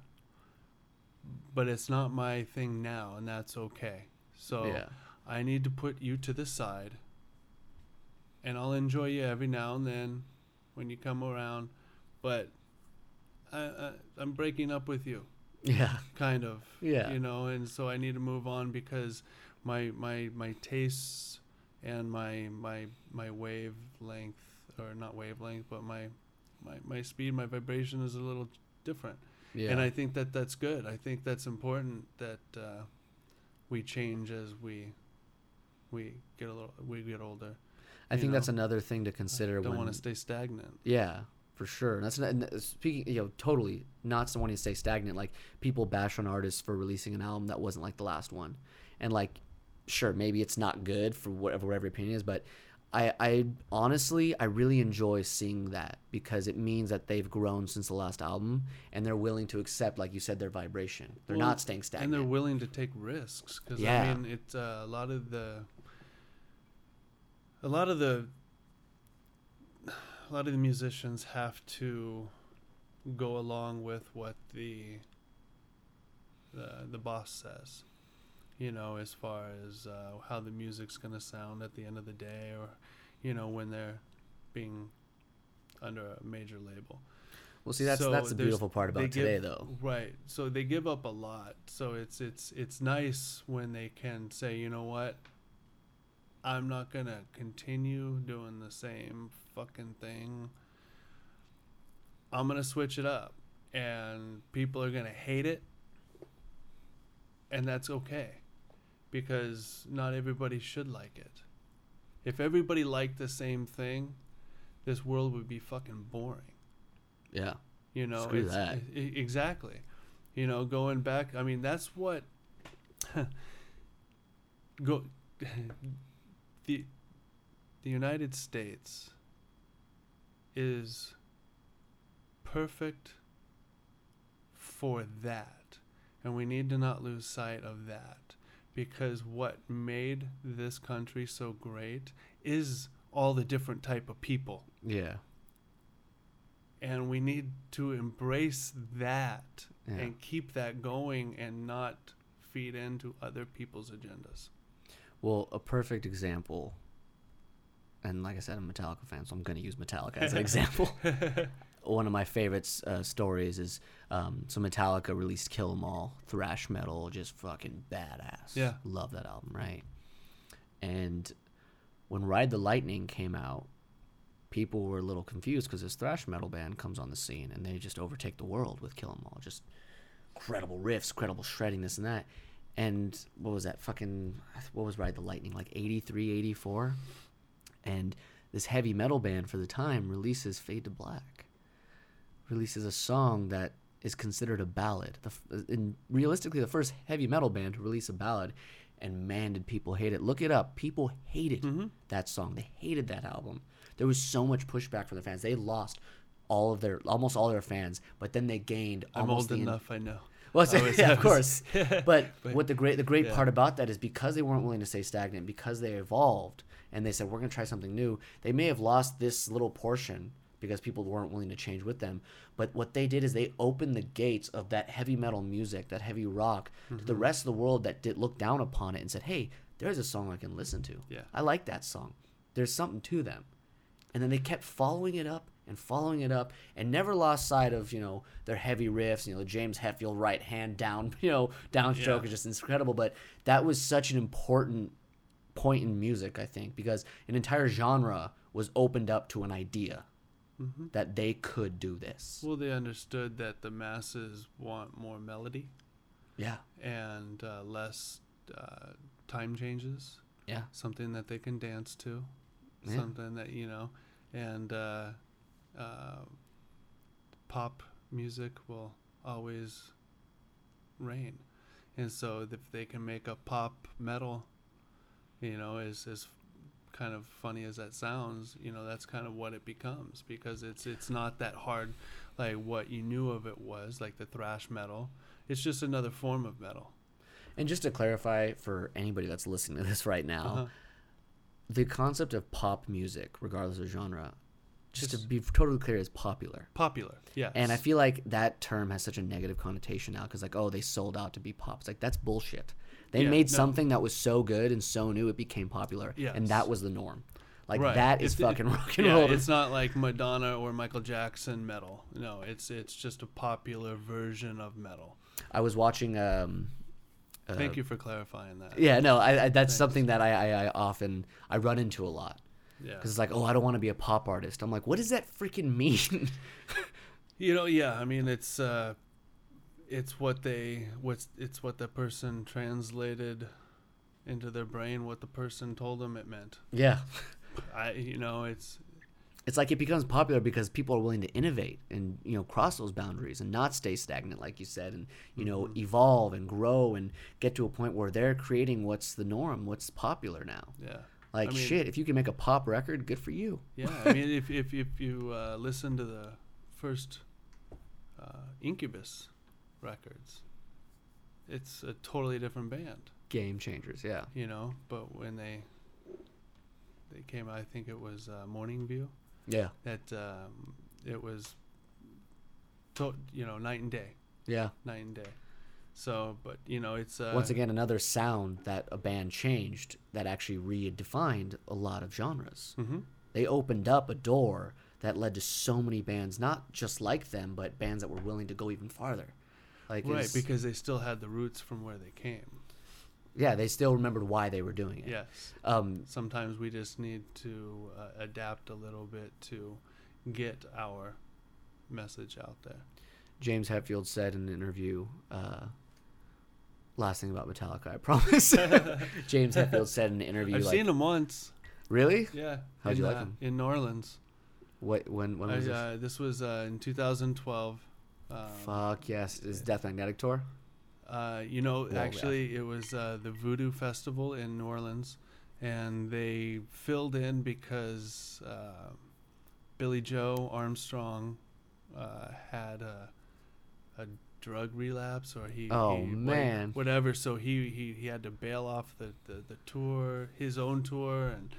Speaker 2: but it's not my thing now and that's okay. So
Speaker 1: yeah.
Speaker 2: I need to put you to the side and I'll enjoy you every now and then when you come around, but I, I, I'm breaking up with you,
Speaker 1: Yeah.
Speaker 2: kind of.
Speaker 1: Yeah.
Speaker 2: You know, and so I need to move on because my my my tastes and my my my wavelength or not wavelength, but my my my speed, my vibration is a little different.
Speaker 1: Yeah.
Speaker 2: And I think that that's good. I think that's important that uh, we change as we we get a little we get older.
Speaker 1: I think that's another thing to consider
Speaker 2: Don't want to stay stagnant.
Speaker 1: Yeah, for sure. And that's not, and speaking, you know, totally not wanting to stay stagnant. Like people bash on artists for releasing an album that wasn't like the last one, and like, sure, maybe it's not good for whatever whatever opinion is, but I, I honestly, I really enjoy seeing that because it means that they've grown since the last album and they're willing to accept, like you said, their vibration. They're
Speaker 2: Well,
Speaker 1: not staying stagnant.
Speaker 2: And they're willing to take risks because
Speaker 1: Yeah.
Speaker 2: I mean, it's uh, a lot of the a lot of the a lot of the musicians have to go along with what the the, the boss says. You know, as far as uh, how the music's gonna sound at the end of the day, or you know when they're being under a major label.
Speaker 1: Well, see, that's
Speaker 2: So
Speaker 1: that's the beautiful part about today, though.
Speaker 2: Right. So they give up a lot. So it's it's it's nice when they can say, you know what? I'm not gonna continue doing the same fucking thing. I'm gonna switch it up, and people are gonna hate it, and that's okay, because not everybody should like it. If everybody liked the same thing, this world would be fucking boring.
Speaker 1: Yeah.
Speaker 2: You know,
Speaker 1: Screw that.
Speaker 2: e- exactly. You know, going back. I mean, that's what. go. the. The United States. Is. Perfect. For that, and we need to not lose sight of that, because what made this country so great is all the different type of people
Speaker 1: Yeah.
Speaker 2: and we need to embrace that
Speaker 1: Yeah.
Speaker 2: and keep that going and not feed into other people's agendas.
Speaker 1: Well, a perfect example, and like I said, I'm a Metallica fan, so I'm going to use Metallica as an example. One of my favorite uh, stories is um, so Metallica released Kill 'Em All, thrash metal, just fucking badass.
Speaker 2: Yeah.
Speaker 1: Love that album, right? And when Ride the Lightning came out, people were a little confused because this thrash metal band comes on the scene and they just overtake the world with Kill 'Em All. Just incredible riffs, incredible shredding, this and that. And what was that fucking, what was Ride the Lightning, like 83, 84? And this heavy metal band for the time releases Fade to Black. Releases a song that is considered a ballad. The, realistically, the first heavy metal band to release a ballad, and man, did people hate it. Look it up. People hated mm-hmm. that song. They hated that album. There was so much pushback from the fans. They lost all of their, almost all their fans, but then they gained
Speaker 2: I'm
Speaker 1: almost
Speaker 2: old enough, I know.
Speaker 1: well,
Speaker 2: I was-
Speaker 1: yeah, of course. But,
Speaker 2: But-
Speaker 1: what the great the great
Speaker 2: yeah.
Speaker 1: part about that is because they weren't willing to stay stagnant, because they evolved and they said we're going to try something new. They may have lost this little portion because people weren't willing to change with them. But what they did is they opened the gates of that heavy metal music, that heavy rock, to
Speaker 2: Mm-hmm.
Speaker 1: the rest of the world that did look down upon it and said, "Hey, there's a song I can listen to.
Speaker 2: Yeah.
Speaker 1: I like that song. There's something to them." And then they kept following it up and following it up and never lost sight of, you know, their heavy riffs, you know, the James Hetfield right hand down, you know, downstroke
Speaker 2: Yeah.
Speaker 1: is just incredible. But that was such an important point in music, I think, because an entire genre was opened up to an idea that they could do this.
Speaker 2: Well, they understood that the masses want more melody
Speaker 1: Yeah.
Speaker 2: and uh, less uh, time changes,
Speaker 1: Yeah.
Speaker 2: something that they can dance to,
Speaker 1: Yeah.
Speaker 2: something that, you know, and uh, uh, pop music will always reign. And so if they can make a pop metal, you know, as, as kind of funny as that sounds, you know, that's kind of what it becomes because it's it's not that hard like what you knew of it was, like the thrash metal. It's just another form of metal.
Speaker 1: And just to clarify for anybody that's listening to this right now,
Speaker 2: Uh-huh.
Speaker 1: the concept of pop music, regardless of genre, just to be totally clear, is popular.
Speaker 2: Popular, yeah.
Speaker 1: And I feel like that term has such a negative connotation now because, like, oh, they sold out to be pop. It's like, that's bullshit. They
Speaker 2: Yeah,
Speaker 1: made
Speaker 2: no.
Speaker 1: something that was so good and so new, it became popular. And that was the norm. Like,
Speaker 2: Right.
Speaker 1: that is
Speaker 2: It's-
Speaker 1: fucking rock and
Speaker 2: yeah,
Speaker 1: roll.
Speaker 2: It's not like Madonna or Michael Jackson metal. No, it's it's just a popular version of metal.
Speaker 1: I was watching. Um, uh,
Speaker 2: Thank you for clarifying that.
Speaker 1: Yeah, no, I, I, that's
Speaker 2: Thanks.
Speaker 1: something that I, I, I often I run into a lot
Speaker 2: Yeah.
Speaker 1: because it's like, oh, I don't want to be a pop artist. I'm like, what does that freaking mean?
Speaker 2: You know, yeah. I mean, it's uh, it's what they what's it's what the person translated into their brain. What the person told them it meant.
Speaker 1: yeah,
Speaker 2: I you know it's
Speaker 1: it's like it becomes popular because people are willing to innovate and you know cross those boundaries and not stay stagnant like you said and you know
Speaker 2: Mm-hmm.
Speaker 1: evolve and grow and get to a point where they're creating what's the norm what's popular now
Speaker 2: yeah.
Speaker 1: like
Speaker 2: I mean-
Speaker 1: shit if you can make a pop record good for you
Speaker 2: Yeah, I mean, if if if you uh, listen to the first uh, Incubus records, it's a totally different band,
Speaker 1: game changers yeah
Speaker 2: you know. But when they they came, I think it was uh, Morning View.
Speaker 1: yeah
Speaker 2: That um, it was, to, you know, night and day,
Speaker 1: yeah
Speaker 2: night and day. So, but you know, it's uh,
Speaker 1: once again another sound that a band changed that actually redefined a lot of genres
Speaker 2: hmm
Speaker 1: they opened up a door that led to so many bands, not just like them, but bands that were willing to go even farther. Like
Speaker 2: right,
Speaker 1: it's-
Speaker 2: because they still had the roots from where they came.
Speaker 1: yeah, they still remembered why they were doing it.
Speaker 2: Yes.
Speaker 1: Um,
Speaker 2: Sometimes we just need to uh, adapt a little bit to get our message out there.
Speaker 1: James Hetfield said in an interview, uh, last thing about Metallica, I promise. James Hetfield said in an interview,
Speaker 2: I've
Speaker 1: like,
Speaker 2: seen them once.
Speaker 1: really?
Speaker 2: Yeah.
Speaker 1: How'd
Speaker 2: in,
Speaker 1: you like
Speaker 2: uh,
Speaker 1: 'em?
Speaker 2: In New Orleans.
Speaker 1: What when when
Speaker 2: I,
Speaker 1: was this?
Speaker 2: uh, this was uh, in 2012. Um,
Speaker 1: Fuck yes, is Death Magnetic tour?
Speaker 2: Uh, you know,
Speaker 1: yeah.
Speaker 2: actually, it was uh, the Voodoo Festival in New Orleans, and they filled in because uh, Billie Joe Armstrong uh, had a, a drug relapse, or he
Speaker 1: Oh,
Speaker 2: he-
Speaker 1: man.
Speaker 2: whatever. So he, he, he had to bail off the, the, the tour, his own tour, and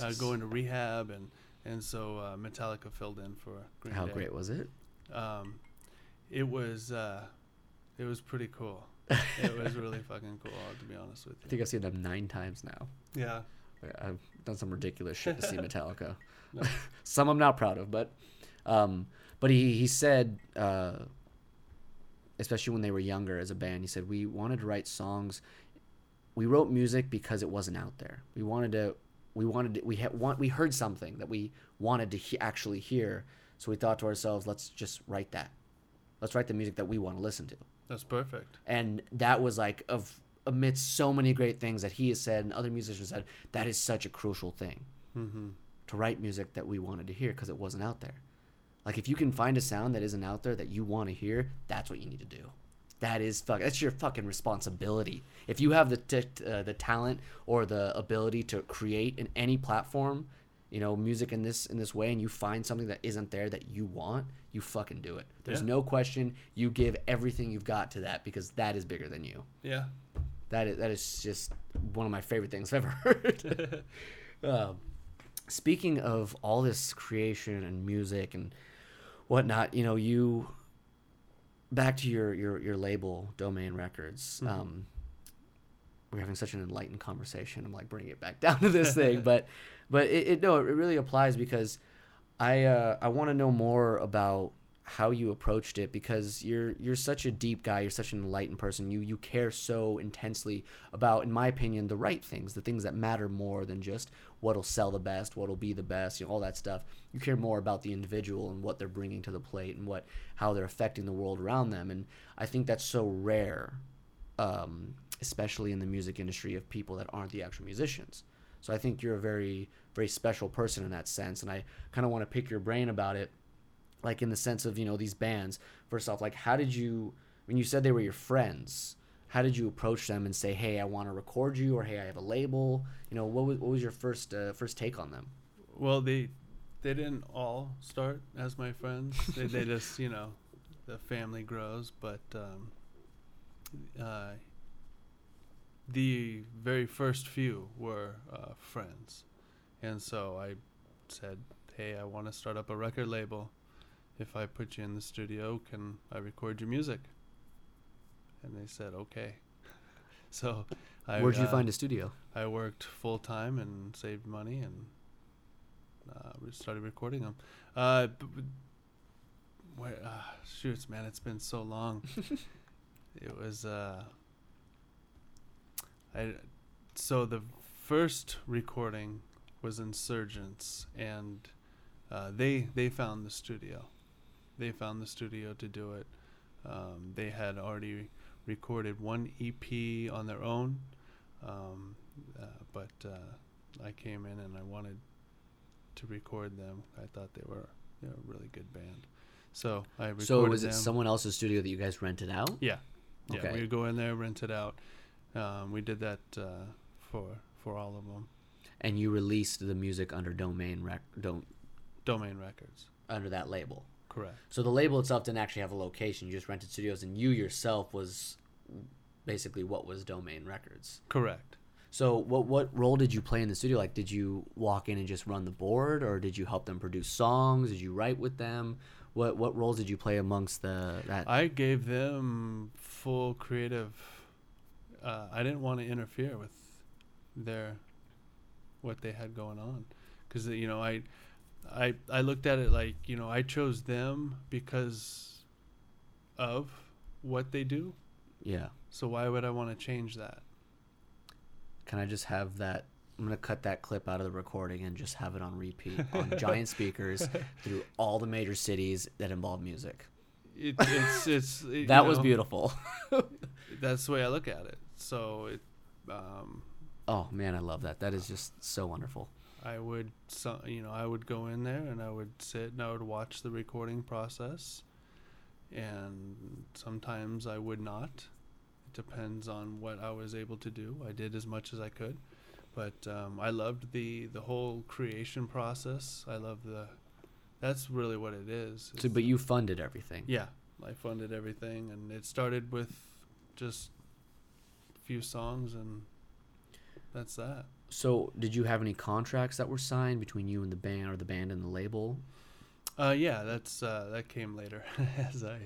Speaker 2: uh, go into rehab, and and so uh, Metallica filled in for Green
Speaker 1: How
Speaker 2: Day.
Speaker 1: great was it?
Speaker 2: Um, it was uh, it was pretty cool. it was really fucking cool, to be honest with you.
Speaker 1: I think I've seen them nine times now.
Speaker 2: Yeah.
Speaker 1: I've done some ridiculous shit to see Metallica.
Speaker 2: No.
Speaker 1: some I'm not proud of, but um, but he he said, uh, especially when they were younger as a band, he said we wanted to write songs. We wrote music because it wasn't out there. We wanted to. We wanted to, we had want we heard something that we wanted to he- actually hear. So we thought to ourselves, let's just write that. Let's write the music that we want to listen to
Speaker 2: That's perfect.
Speaker 1: and that was like of amidst so many great things that he has said and other musicians said that is such a crucial thing
Speaker 2: Mm-hmm.
Speaker 1: to write music that we wanted to hear because it wasn't out there like if you can find a sound that isn't out there that you want to hear that's what you need to do that is fuck that's your fucking responsibility if you have the t- uh, the talent or the ability to create in any platform you know music in this in this way and you find something that isn't there that you want you fucking do it there's
Speaker 2: Yeah.
Speaker 1: no question you give everything you've got to that because that is bigger than you
Speaker 2: Yeah.
Speaker 1: that is that is just one of my favorite things I've ever heard. um, speaking of all this creation and music and whatnot, you know, you back to your your your label, Doughmain Records.
Speaker 2: Mhm.
Speaker 1: Um, we're having such an enlightened conversation. I'm like bringing it back down to this thing, but but it, it no, it really applies because I uh, I want to know more about how you approached it because you're you're such a deep guy you're such an enlightened person you you care so intensely about in my opinion the right things the things that matter more than just what'll sell the best what'll be the best you know all that stuff. You care more about the individual and what they're bringing to the plate and what how they're affecting the world around them. And i think that's so rare um, especially in the music industry of people that aren't the actual musicians so i think you're a very very special person in that sense and i kind of want to pick your brain about it like in the sense of you know these bands. First off like how did you when you said they were your friends how did you approach them and say hey i want to record you or hey i have a label? You know what was, what was your first uh, first take on them?
Speaker 2: Well, they they didn't all start as my friends. they, they just you know the family grows, but um, uh, the very first few were uh, friends, and so I said, "Hey, I want to start up a record label. If I put you in the studio, can I record your music?" And they said, "Okay." so, I,
Speaker 1: where'd you
Speaker 2: uh,
Speaker 1: find a studio
Speaker 2: I worked full time and saved money and uh, we started recording them. Uh, b- b- where, uh, shoots, man, it's been so long. it was, uh, I, so the first recording was Insurgents, and uh, they they found the studio. They found the studio to do it. Um, they had already recorded one EP on their own, um, uh, but uh, I came in and I wanted to record them. I thought they were they were a really good band, so I recorded
Speaker 1: so was it
Speaker 2: them.
Speaker 1: someone else's studio that you guys rented out
Speaker 2: Yeah, yeah.
Speaker 1: Okay.
Speaker 2: We would go in there, rent it out. Um, we did that uh, for for all of them.
Speaker 1: and you released the music under doughmain rec don't
Speaker 2: Doughmain Records,
Speaker 1: under that label
Speaker 2: correct?
Speaker 1: so the label itself didn't actually have a location you just rented studios and you yourself was basically what was doughmain records
Speaker 2: Correct.
Speaker 1: So what what role did you play in the studio? Like, did you walk in and just run the board, or did you help them produce songs? Did you write with them? What what roles did you play amongst the that?
Speaker 2: I gave them full creative. Uh, I didn't want to interfere with their what they had going on, because you know I I I looked at it like you know I chose them because of what they do.
Speaker 1: Yeah.
Speaker 2: So why would I want to change that?
Speaker 1: Can I just have that? I'm gonna cut that clip out of the recording and just have it on repeat on giant speakers through all the major cities that involve music.
Speaker 2: It, it's it's it,
Speaker 1: That was
Speaker 2: know,
Speaker 1: beautiful.
Speaker 2: That's the way I look at it. So it, um,
Speaker 1: Oh man, I love that. That is just so wonderful.
Speaker 2: I would so, you know I would go in there and I would sit and I would watch the recording process, and sometimes I would not. It depends on what I was able to do. I did as much as I could, but um, I loved the the whole creation process. I love the. That's really what it is.
Speaker 1: So, but you funded everything.
Speaker 2: Yeah, I funded everything, and it started with just few songs, and that's that.
Speaker 1: So, did you have any contracts that were signed between you and the band, or the band and the label?
Speaker 2: Uh, yeah, that's uh, that came later as I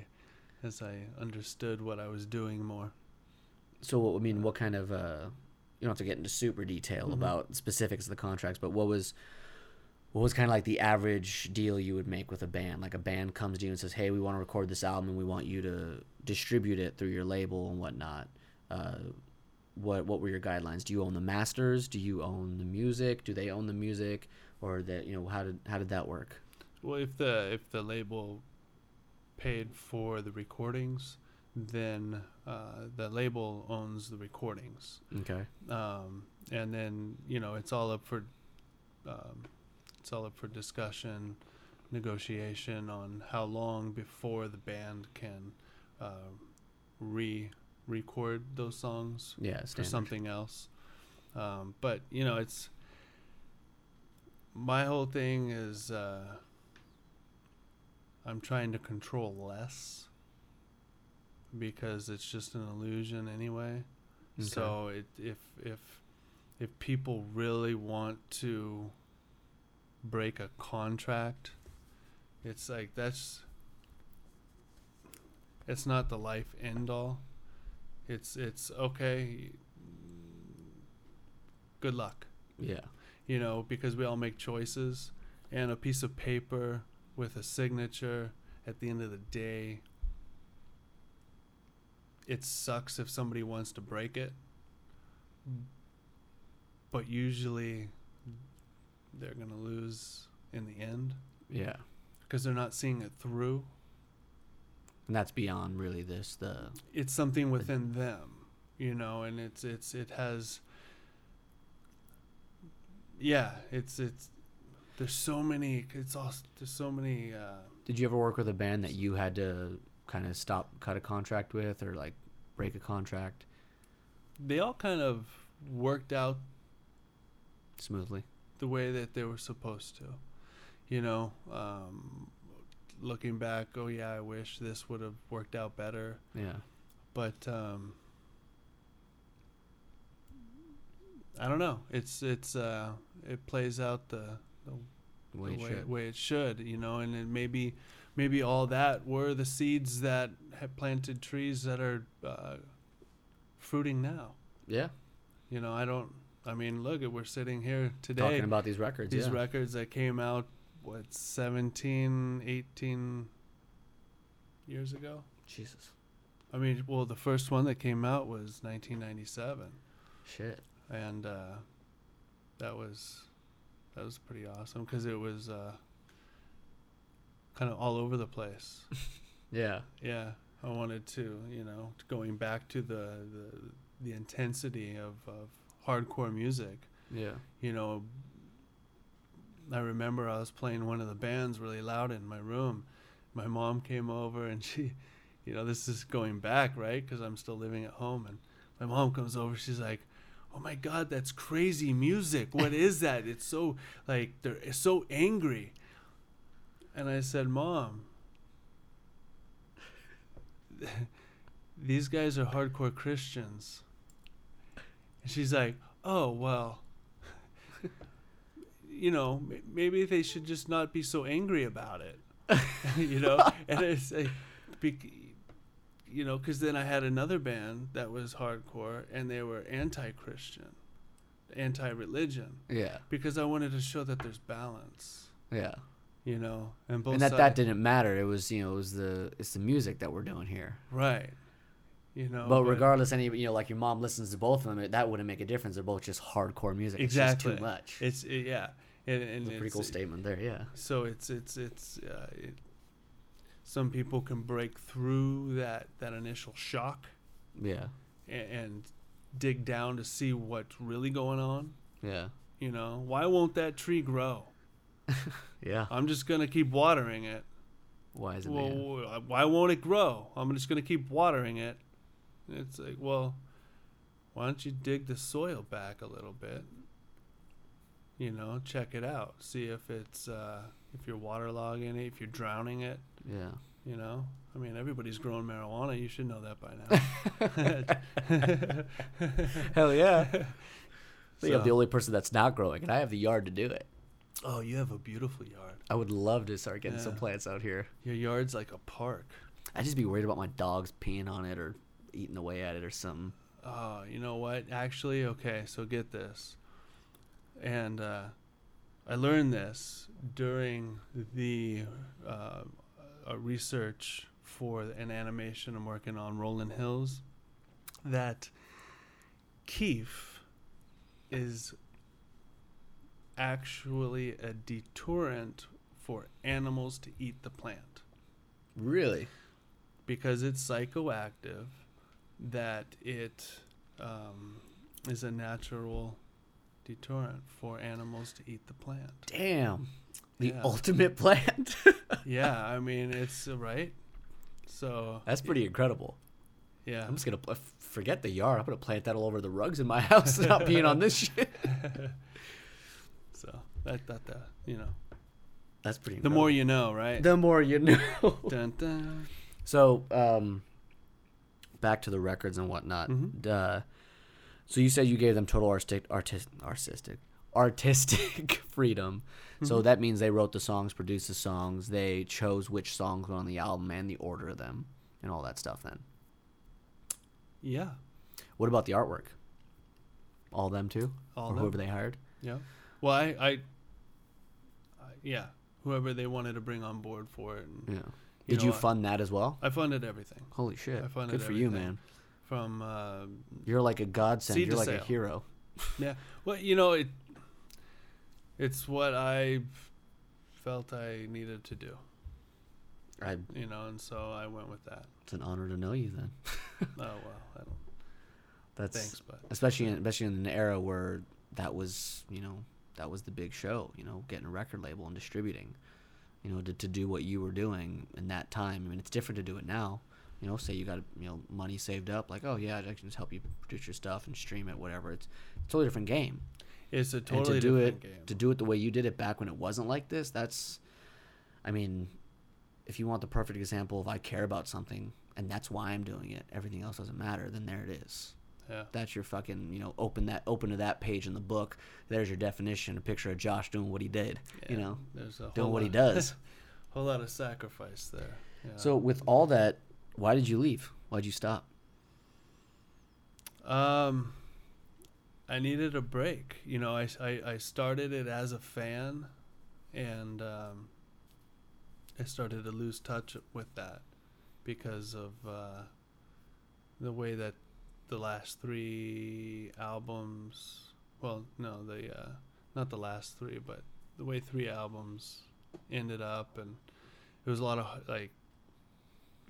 Speaker 2: as I understood what I was doing more.
Speaker 1: So, I mean, what kind of? Uh, you don't have to get into super detail
Speaker 2: Mhm.
Speaker 1: about specifics of the contracts, but what was, what was kind of like the average deal you would make with a band? Like a band comes to you and says, "Hey, we want to record this album, and we want you to distribute it through your label and whatnot." Uh, what what were your guidelines? Do you own the masters? Do you own the music? Do they own the music, or that you know how did how did that work?
Speaker 2: Well, if the if the label paid for the recordings, then uh, the label owns the recordings,
Speaker 1: Okay.
Speaker 2: um, and then you know it's all up for um, it's all up for discussion, negotiation on how long before the band can uh, re record those songs
Speaker 1: Yeah.
Speaker 2: for something else. Um, but you know, it's my whole thing is uh, I'm trying to control less because it's just an illusion anyway.
Speaker 1: Okay.
Speaker 2: So it, if if if people really want to break a contract, it's like that's it's not the life end all. It's it's okay. Good luck,
Speaker 1: Yeah.
Speaker 2: you know, because we all make choices, and a piece of paper with a signature at the end of the day. It sucks if somebody wants to break it, but usually they're gonna lose in the end
Speaker 1: Yeah.
Speaker 2: because they're not seeing it through.
Speaker 1: And that's beyond really this the
Speaker 2: it's something within them, you know, and it's it's it has yeah, it's it's there's so many it's all there's so many uh
Speaker 1: Did you ever work with a band that you had to kind of stop cut a contract with or like break a contract
Speaker 2: they all kind of worked out
Speaker 1: smoothly?
Speaker 2: the way that they were supposed to. You know, um looking back, oh yeah, I wish this would have worked out better.
Speaker 1: Yeah.
Speaker 2: but um I don't know. It's it's uh it plays out the the,
Speaker 1: The way
Speaker 2: the
Speaker 1: it
Speaker 2: way, it should, you know, and then maybe maybe all that were the seeds that have planted trees that are uh, fruiting now.
Speaker 1: Yeah.
Speaker 2: You know, I don't. I mean, look, we're sitting here today.
Speaker 1: Talking about these records.
Speaker 2: these
Speaker 1: yeah.
Speaker 2: records that came out what 17, 18 years ago.
Speaker 1: Jesus.
Speaker 2: I mean, well, the first one that came out was 1997.
Speaker 1: Shit.
Speaker 2: and uh, that was that was pretty awesome because it was uh, kind of all over the place.
Speaker 1: Yeah.
Speaker 2: yeah, I wanted to, you know, going back to the the, the intensity of, of hardcore music.
Speaker 1: Yeah.
Speaker 2: You know, I remember I was playing one of the bands really loud in my room. My mom came over and she, you know, this is going back, right? Because I'm still living at home. And my mom comes over. She's like, "Oh my God, that's crazy music. What is that? It's so like they're it's so angry." And I said, "Mom, these guys are hardcore Christians." And she's like, "Oh well." You know, maybe they should just not be so angry about it. you know, and it's like, you know, because then I had another band that was hardcore, and they were anti-Christian, anti-religion,
Speaker 1: Yeah.
Speaker 2: because I wanted to show that there's balance.
Speaker 1: Yeah.
Speaker 2: You know, and both
Speaker 1: and that that didn't matter. It was you know it was the it's the music that we're doing here.
Speaker 2: right. You know,
Speaker 1: but regardless, any you know like your mom listens to both of them, it, that wouldn't make a difference. They're both just hardcore music.
Speaker 2: exactly
Speaker 1: It's just too much.
Speaker 2: It's it, yeah, and, and
Speaker 1: It's a pretty cool statement there. Yeah.
Speaker 2: So it's it's it's uh, it, some people can break through that that initial shock
Speaker 1: Yeah.
Speaker 2: and, and dig down to see what's really going on.
Speaker 1: Yeah.
Speaker 2: You know, why won't that tree grow?
Speaker 1: Yeah.
Speaker 2: I'm just gonna keep watering it.
Speaker 1: Why is it?
Speaker 2: Well,
Speaker 1: man?
Speaker 2: why won't it grow? I'm just gonna keep watering it. It's like, well, why don't you dig the soil back a little bit? You know, check it out. See if it's uh, if you're waterlogging it, if you're drowning it.
Speaker 1: Yeah.
Speaker 2: You know, I mean, everybody's growing marijuana. You should know that by now.
Speaker 1: Hell yeah. I think I'm the only person that's not growing, and I have the yard to do it.
Speaker 2: oh, you have a beautiful yard.
Speaker 1: I would love to start getting some plants out here.
Speaker 2: Your yard's like a park.
Speaker 1: I'd just be worried about my dogs peeing on it or eating away at it or something.
Speaker 2: Oh, you know what? Actually, okay, so get this. And uh, I learned this during the uh, research for an animation I'm working on, Rolling Hills, that kief is actually a deterrent for animals to eat the plant
Speaker 1: Really?
Speaker 2: because it's psychoactive, that it um, is a natural deterrent for animals to eat the plant.
Speaker 1: Damn. The
Speaker 2: Yeah.
Speaker 1: ultimate plant.
Speaker 2: yeah, I mean it's uh, right. So
Speaker 1: That's pretty incredible.
Speaker 2: yeah.
Speaker 1: I'm just gonna pl- forget the yard. I'm gonna plant that all over the rugs in my house, not being on this shit.
Speaker 2: so that that that you know,
Speaker 1: That's pretty.
Speaker 2: the more you know, right?
Speaker 1: the more you know.
Speaker 2: dun, dun.
Speaker 1: so, um, back to the records and whatnot.
Speaker 2: Mhm.
Speaker 1: Uh, so you said you gave them total artistic, artist, artistic, artistic freedom. So
Speaker 2: Mhm.
Speaker 1: that means they wrote the songs, produced the songs, they chose which songs were on the album and the order of them, and all that stuff. Then,
Speaker 2: Yeah,
Speaker 1: what about the artwork? All them too,
Speaker 2: all
Speaker 1: or
Speaker 2: them.
Speaker 1: whoever they hired.
Speaker 2: Yeah. Well, I, I, I, yeah, whoever they wanted to bring on board for it. And,
Speaker 1: Yeah. Did
Speaker 2: know,
Speaker 1: you
Speaker 2: I-
Speaker 1: fund that as well?
Speaker 2: I funded everything
Speaker 1: Holy shit!
Speaker 2: I funded
Speaker 1: Good for you, man.
Speaker 2: From. Uh,
Speaker 1: You're like a godsend. You're like a hero.
Speaker 2: yeah. Well, you know it. It's what I felt I needed to do,
Speaker 1: I,
Speaker 2: you know, and so I went with that.
Speaker 1: it's an honor to know you. Then
Speaker 2: Oh well, I don't.
Speaker 1: that's
Speaker 2: Thanks, but
Speaker 1: especially in, especially in an era where that was you know that was the big show. You know, getting a record label and distributing. You know, to, to do what you were doing in that time. I mean, it's different to do it now. You know, say you got you know money saved up, like oh yeah, I can just help you produce your stuff and stream it, whatever. It's, it's a totally different game.
Speaker 2: it's a
Speaker 1: and
Speaker 2: totally
Speaker 1: to do
Speaker 2: different
Speaker 1: it
Speaker 2: game.
Speaker 1: to do it the way you did it back when it wasn't like this that's i mean if you want the perfect example of i care about something and that's why i'm doing it everything else doesn't matter then there it is
Speaker 2: yeah.
Speaker 1: that's your fucking you know open that open to that page in the book there's your definition a picture of josh doing what he did
Speaker 2: Yeah, you
Speaker 1: know
Speaker 2: There's a
Speaker 1: doing what he does
Speaker 2: whole lot of sacrifice there. Yeah.
Speaker 1: so with all that why did you leave why'd you stop
Speaker 2: Um, I needed a break. You know, I, I, I started it as a fan, and um, I started to lose touch with that because of uh, the way that the last three albums. Well, no, the uh, not the last three, but the way three albums ended up, and it was a lot of like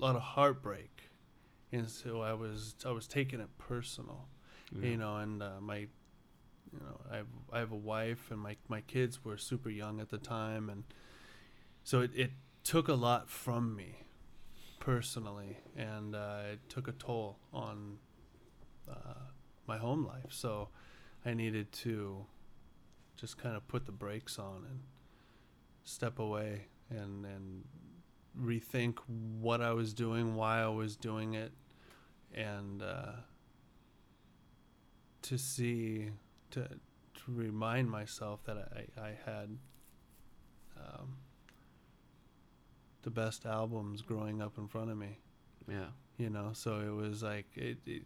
Speaker 2: lot of heartbreak, and so I was I was taking it personal you know and uh, my you know I have, I have a wife and my my kids were super young at the time and so it, it took a lot from me personally and uh, it took a toll on uh, my home life. So I needed to just kind of put the brakes on and step away and and rethink what I was doing why I was doing it and uh, to see to to remind myself that I I had um, the best albums growing up in front of me.
Speaker 1: yeah
Speaker 2: You know, so it was like it. it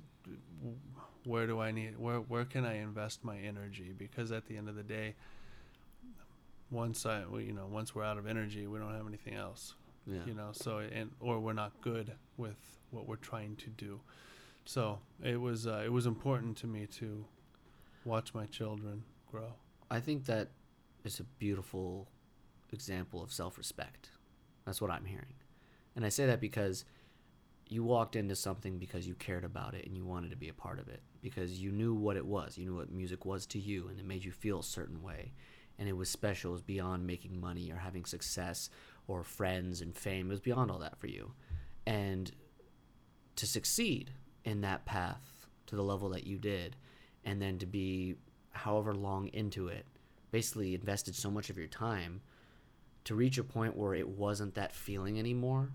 Speaker 2: where do I need where where can I invest my energy? Because at the end of the day, once I, you know, once we're out of energy, we don't have anything else.
Speaker 1: Yeah.
Speaker 2: You know, so and or we're not good with what we're trying to do. So it was uh, it was important to me to watch my children grow.
Speaker 1: I think that is a beautiful example of self-respect. That's what I'm hearing. And I say that because you walked into something because you cared about it and you wanted to be a part of it because you knew what it was. You knew what music was to you and it made you feel a certain way. And it was special. It was beyond making money or having success or friends and fame. It was beyond all that for you. And to succeed in that path to the level that you did and then to be however long into it basically invested so much of your time to reach a point where it wasn't that feeling anymore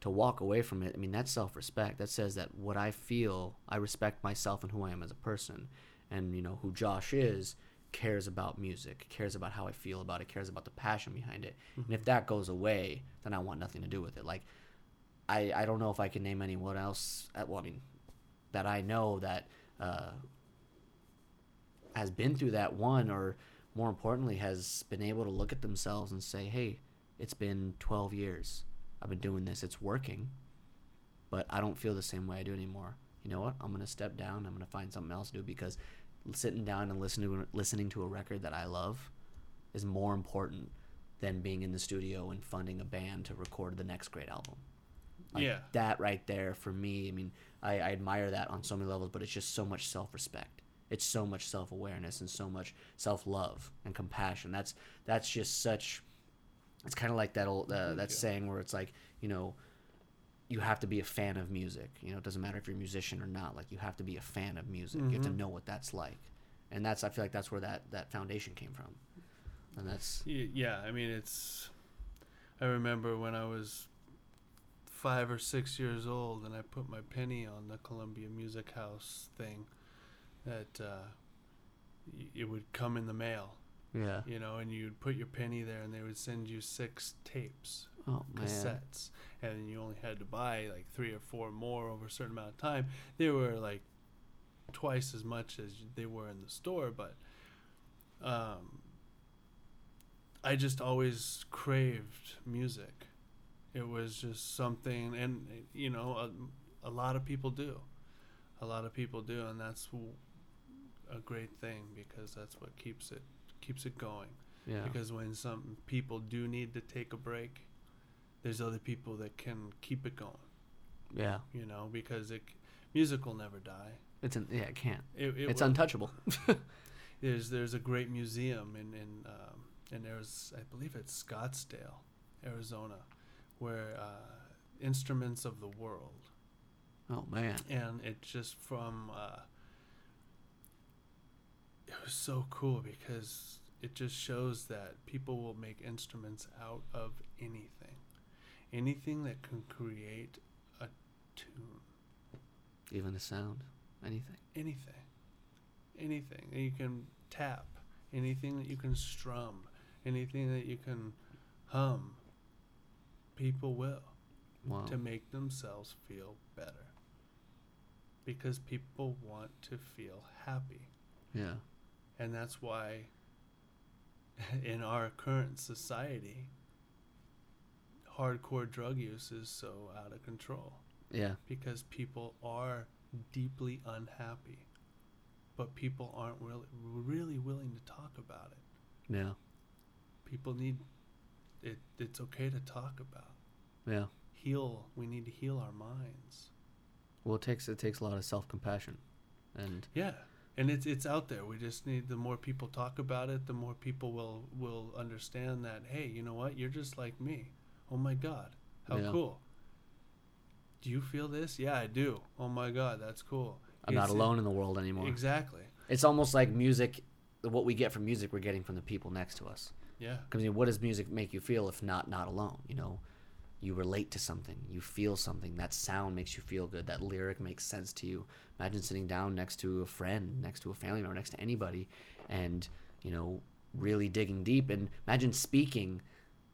Speaker 1: to walk away from it i mean that's self-respect that says that what i feel i respect myself and who i am as a person and you know who josh is cares about music cares about how i feel about it cares about the passion behind it. And if that goes away then i want nothing to do with it. Like i i don't know if i can name anyone else uh, well i mean that i know that uh has been through that one or more importantly has been able to look at themselves and say hey it's been 12 years. I've been doing this. It's working but i don't feel the same way i do anymore. You know what? I'm going to step down. I'm going to find something else to do because sitting down and listening to listening to a record that i love is more important than being in the studio and funding a band to record the next great album. Like
Speaker 2: Yeah.
Speaker 1: that right there for me i mean I, I admire that on so many levels but it's just so much self-respect. It's so much self-awareness and so much self-love and compassion. That's that's just such it's kind of like that old uh, that saying where it's like you know you have to be a fan of music you know it doesn't matter if you're a musician or not like you have to be a fan of music you have to
Speaker 2: Mhm.
Speaker 1: know what that's like and that's i feel like that's where that that foundation came from and that's
Speaker 2: Yeah, I mean it's. I remember when I was five or six years old, and I put my penny on the Columbia Music House thing. That uh, y- it would come in the mail,
Speaker 1: yeah
Speaker 2: you know, and you'd put your penny there, and they would send you six tapes,
Speaker 1: oh man
Speaker 2: cassettes, and you only had to buy like three or four more over a certain amount of time. They were like twice as much as they were in the store, but um, I just always craved music. It was just something, and you know, a, a lot of people do. A lot of people do, and that's a great thing because that's what keeps it keeps it going
Speaker 1: yeah
Speaker 2: because when some people do need to take a break there's other people that can keep it going.
Speaker 1: Yeah.
Speaker 2: You know because it music will never die.
Speaker 1: It's an, yeah it can't.
Speaker 2: It, it
Speaker 1: it's
Speaker 2: will-
Speaker 1: untouchable.
Speaker 2: There's there's a great museum in in um, and there's I believe it's Scottsdale Arizona where uh, instruments of the world.
Speaker 1: Oh man.
Speaker 2: And it's just from uh, it was so cool because it just shows that people will make instruments out of anything anything that can create a tune.
Speaker 1: Even a sound? Anything?
Speaker 2: Anything. Anything that you can tap. Anything that you can strum. Anything that you can hum. People will.
Speaker 1: Wow.
Speaker 2: To make themselves feel better. Because people want to feel happy.
Speaker 1: Yeah.
Speaker 2: And that's why in our current society hardcore drug use is so out of control
Speaker 1: yeah
Speaker 2: because people are deeply unhappy but people aren't really really willing to talk about it
Speaker 1: yeah
Speaker 2: people need it it's okay to talk about
Speaker 1: yeah
Speaker 2: heal we need to heal our minds
Speaker 1: well it takes it takes a lot of self-compassion and
Speaker 2: Yeah, and it's it's out there. We just need the more people talk about it, the more people will will understand that. Hey, you know what? You're just like me. Oh my God, how
Speaker 1: Yeah.
Speaker 2: cool. Do you feel this? Yeah, I do. Oh my God, that's cool.
Speaker 1: i'm not alone in the world anymore
Speaker 2: Exactly.
Speaker 1: it's almost like music what we get from music we're getting from the people next to us
Speaker 2: Yeah.
Speaker 1: because I mean, what does music make you feel if not not alone you know you relate to something you feel something that sound makes you feel good that lyric makes sense to you imagine sitting down next to a friend next to a family member next to anybody and you know really digging deep and imagine speaking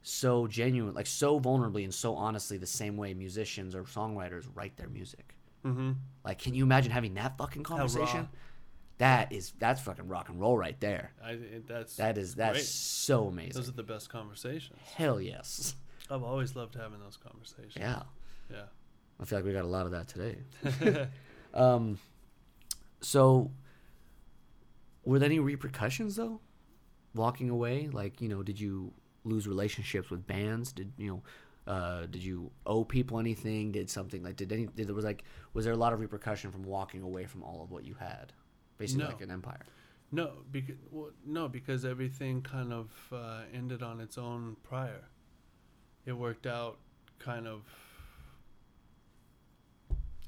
Speaker 1: so genuine like so vulnerably and so honestly the same way musicians or songwriters write their music
Speaker 2: Mm-hmm.
Speaker 1: like can you imagine having that fucking conversation That is that's fucking rock and roll right there.
Speaker 2: I that's
Speaker 1: That is that's
Speaker 2: great.
Speaker 1: so amazing.
Speaker 2: Those are the best conversations.
Speaker 1: Hell yes.
Speaker 2: I've always loved having those conversations.
Speaker 1: Yeah.
Speaker 2: Yeah.
Speaker 1: I feel like we got a lot of that today. um, so, were there any repercussions though? Walking away, like you know, did you lose relationships with bands? Did you know? Uh, did you owe people anything? Did something like did any? Did there was like was there a lot of repercussion from walking away from all of what you had, basically
Speaker 2: No.
Speaker 1: like an empire?
Speaker 2: No, because well, no, because everything kind of uh, ended on its own prior. It worked out kind of.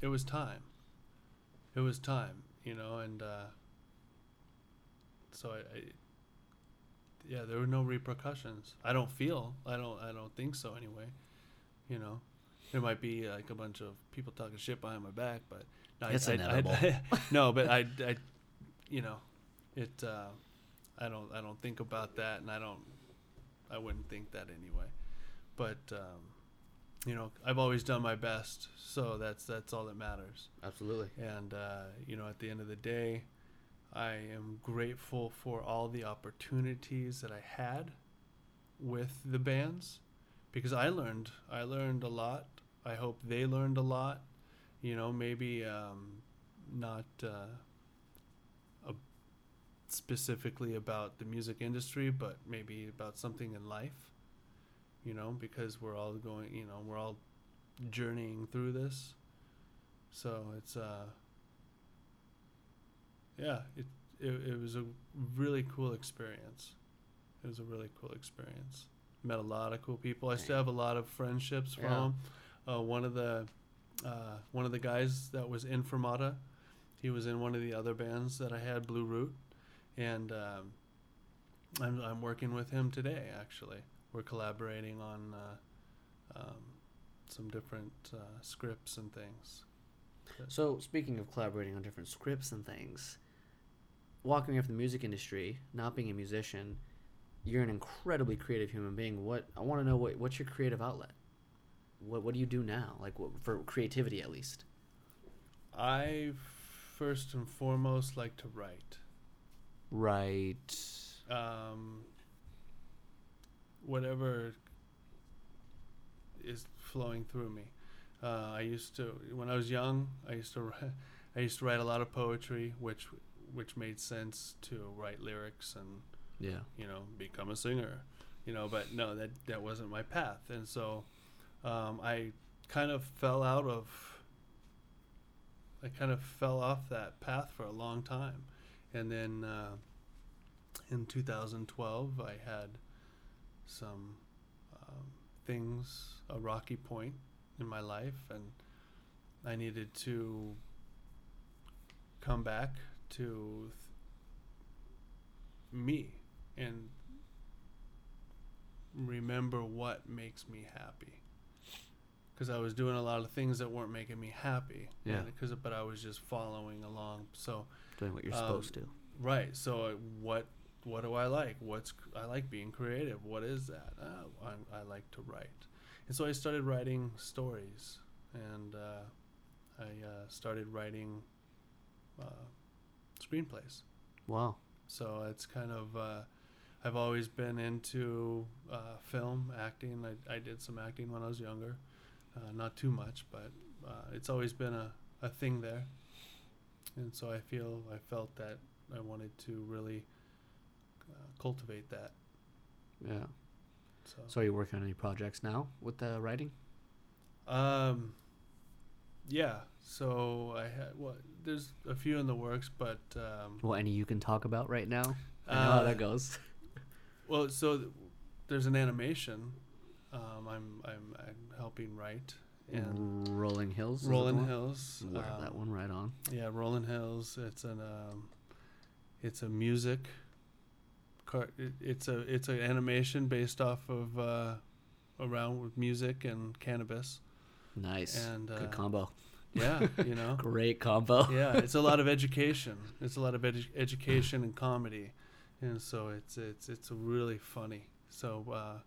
Speaker 2: It was time. It was time, you know, and uh, so I, I. Yeah, there were no repercussions. I don't feel. I don't. I don't think so. Anyway, you know, there might be like a bunch of people talking shit behind my back, but no,
Speaker 1: It's
Speaker 2: I, I. I, no, but I, I, you know, it. Uh, I don't. I don't think about that, and I don't. I wouldn't think that anyway. But um, you know, I've always done my best, so that's that's all that matters.
Speaker 1: Absolutely.
Speaker 2: And uh, you know, at the end of the day, I am grateful for all the opportunities that I had with the bands because I learned I learned a lot. I hope they learned a lot. You know, maybe um, not uh, a, specifically about the music industry, but maybe about something in life. You know, because we're all going. You know, we're all journeying through this. So it's uh yeah, it, it it was a really cool experience. It was a really cool experience. Met a lot of cool people. I still have a lot of friendships from
Speaker 1: Yeah.
Speaker 2: Uh, one of the uh, one of the guys that was in Fermata, he was in one of the other bands that I had, Blue Root, and um, I'm I'm working with him today. Actually, we're collaborating on uh, um, some different uh, scripts and things.
Speaker 1: So speaking of collaborating on different scripts and things, walking away from the music industry, not being a musician, you're an incredibly creative human being. What I want to know what what's your creative outlet? What what do you do now? Like what, for creativity at least.
Speaker 2: I first and foremost like to write.
Speaker 1: Right.
Speaker 2: Um, whatever is flowing through me. Uh, I used to when I was young. I used to write, I used to write a lot of poetry, which which made sense to write lyrics and
Speaker 1: Yeah.
Speaker 2: you know become a singer you know but no that that wasn't my path and so um, i kind of fell out of i kind of fell off that path for a long time and then uh, in 2012 i had some um, things a rocky point in my life and i needed to come back to th- me and remember what makes me happy. Because I was doing a lot of things that weren't making me happy.
Speaker 1: Yeah.
Speaker 2: Because, but I was just following along. So
Speaker 1: Doing what you're
Speaker 2: Um,
Speaker 1: supposed to.
Speaker 2: right. So uh, what what do I like? What's I like being creative. What is that? Oh, I, I like to write. And so I started writing stories, and uh, I uh, started writing uh, screenplays.
Speaker 1: Wow.
Speaker 2: So it's kind of uh, I've always been into uh, film acting. I, I did some acting when I was younger, uh, not too much, but uh, it's always been a, a thing there. And so I feel I felt that I wanted to really uh, cultivate that.
Speaker 1: Yeah.
Speaker 2: So,
Speaker 1: So are you working on any projects now with the writing?
Speaker 2: um, yeah. So I had well, there's a few in the works, but um,
Speaker 1: Well, any you can talk about right now? I know how
Speaker 2: Uh,
Speaker 1: that goes.
Speaker 2: Well, so th- there's an animation. Um, I'm, I'm I'm helping write and
Speaker 1: Rolling Hills. is it the
Speaker 2: Rolling? Hills.
Speaker 1: Of that
Speaker 2: um,
Speaker 1: one right on.
Speaker 2: Yeah, Rolling Hills. It's an um, it's a music. Car- it, it's a it's an animation based off of uh, around with music and cannabis.
Speaker 1: Nice.
Speaker 2: And uh,
Speaker 1: Good combo.
Speaker 2: Yeah, you know.
Speaker 1: Great combo.
Speaker 2: yeah, it's a lot of education. It's a lot of edu- education and comedy, and so it's it's it's really funny. So uh,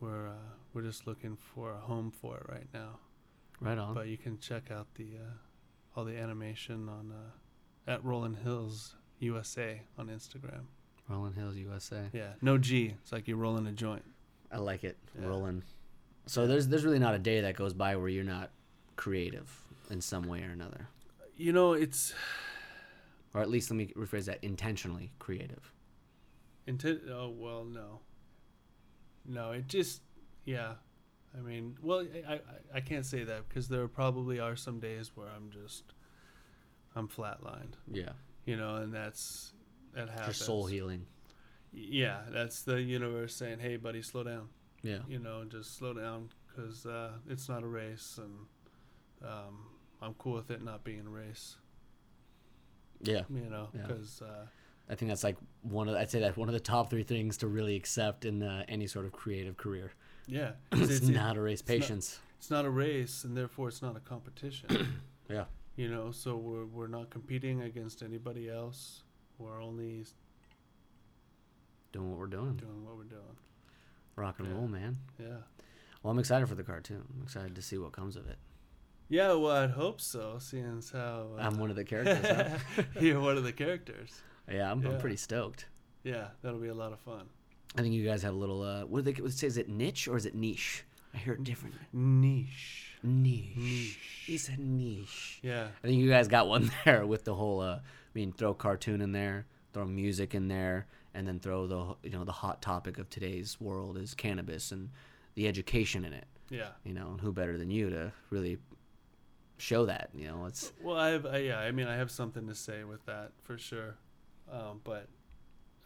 Speaker 2: we're uh, we're just looking for a home for it right now.
Speaker 1: Right on.
Speaker 2: But you can check out the uh, all the animation on uh, at Rolling Hills USA on Instagram.
Speaker 1: Rolling Hills USA.
Speaker 2: Yeah, no G. It's like you're rolling a joint.
Speaker 1: I like it.
Speaker 2: Yeah.
Speaker 1: Rolling. So there's there's really not a day that goes by where you're not creative in some way or another.
Speaker 2: You know, it's
Speaker 1: Or at least let me rephrase that intentionally creative.
Speaker 2: intent. Oh well, no. No, it just yeah. I mean, well, I I, I can't say that because there probably are some days where I'm just I'm flatlined.
Speaker 1: Yeah.
Speaker 2: You know, and that's that
Speaker 1: Your
Speaker 2: happens.
Speaker 1: soul healing.
Speaker 2: Yeah, that's the universe saying, "Hey, buddy, slow down."
Speaker 1: Yeah.
Speaker 2: You know, just slow down because uh, it's not a race, and um, I'm cool with it not being a race.
Speaker 1: Yeah.
Speaker 2: You know,
Speaker 1: Yeah.
Speaker 2: because uh,
Speaker 1: I think that's like one of I'd say that one of the top three things to really accept in uh, any sort of creative career.
Speaker 2: yeah,
Speaker 1: It's,
Speaker 2: it's,
Speaker 1: not a race.
Speaker 2: it's not-
Speaker 1: Patience.
Speaker 2: it's not a race, and therefore it's not a competition.
Speaker 1: Yeah.
Speaker 2: You know, so we're we're not competing against anybody else. We're only
Speaker 1: Doing what we're doing.
Speaker 2: doing what we're doing.
Speaker 1: Rock and
Speaker 2: Yeah.
Speaker 1: roll, man.
Speaker 2: Yeah.
Speaker 1: Well, I'm excited for the cartoon. I'm excited to see what comes of it.
Speaker 2: Yeah, well, I'd hope so, seeing as how uh,
Speaker 1: I'm one of the characters. huh?
Speaker 2: you're one of the characters.
Speaker 1: Yeah, I'm, I'm pretty stoked.
Speaker 2: Yeah, that'll be a lot of fun.
Speaker 1: I think you guys have a little. Uh, what do they what say? Is it niche or is it niche? I hear it differently.
Speaker 2: Niche.
Speaker 1: Niche.
Speaker 2: Niche.
Speaker 1: He said niche.
Speaker 2: Yeah.
Speaker 1: I think you guys got one there with the whole. Uh, I mean, throw cartoon in there, throw music in there, and then throw the you know the hot topic of today's world is cannabis and the education in it.
Speaker 2: Yeah.
Speaker 1: You know, and who better than you to really show that? You know, it's
Speaker 2: Well, I have, I, yeah, I mean, I have something to say with that for sure, um, but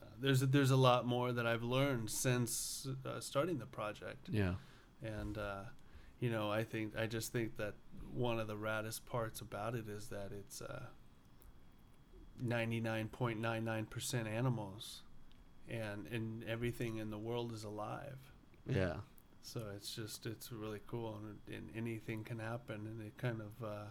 Speaker 2: uh, there's there's a lot more that I've learned since uh, starting the project,
Speaker 1: yeah,
Speaker 2: and uh, you know, I think I just think that one of the raddest parts about it is that it's uh, 99.99% animals, and and everything in the world is alive.
Speaker 1: yeah.
Speaker 2: So it's just it's really cool, and, and anything can happen, and it kind of uh,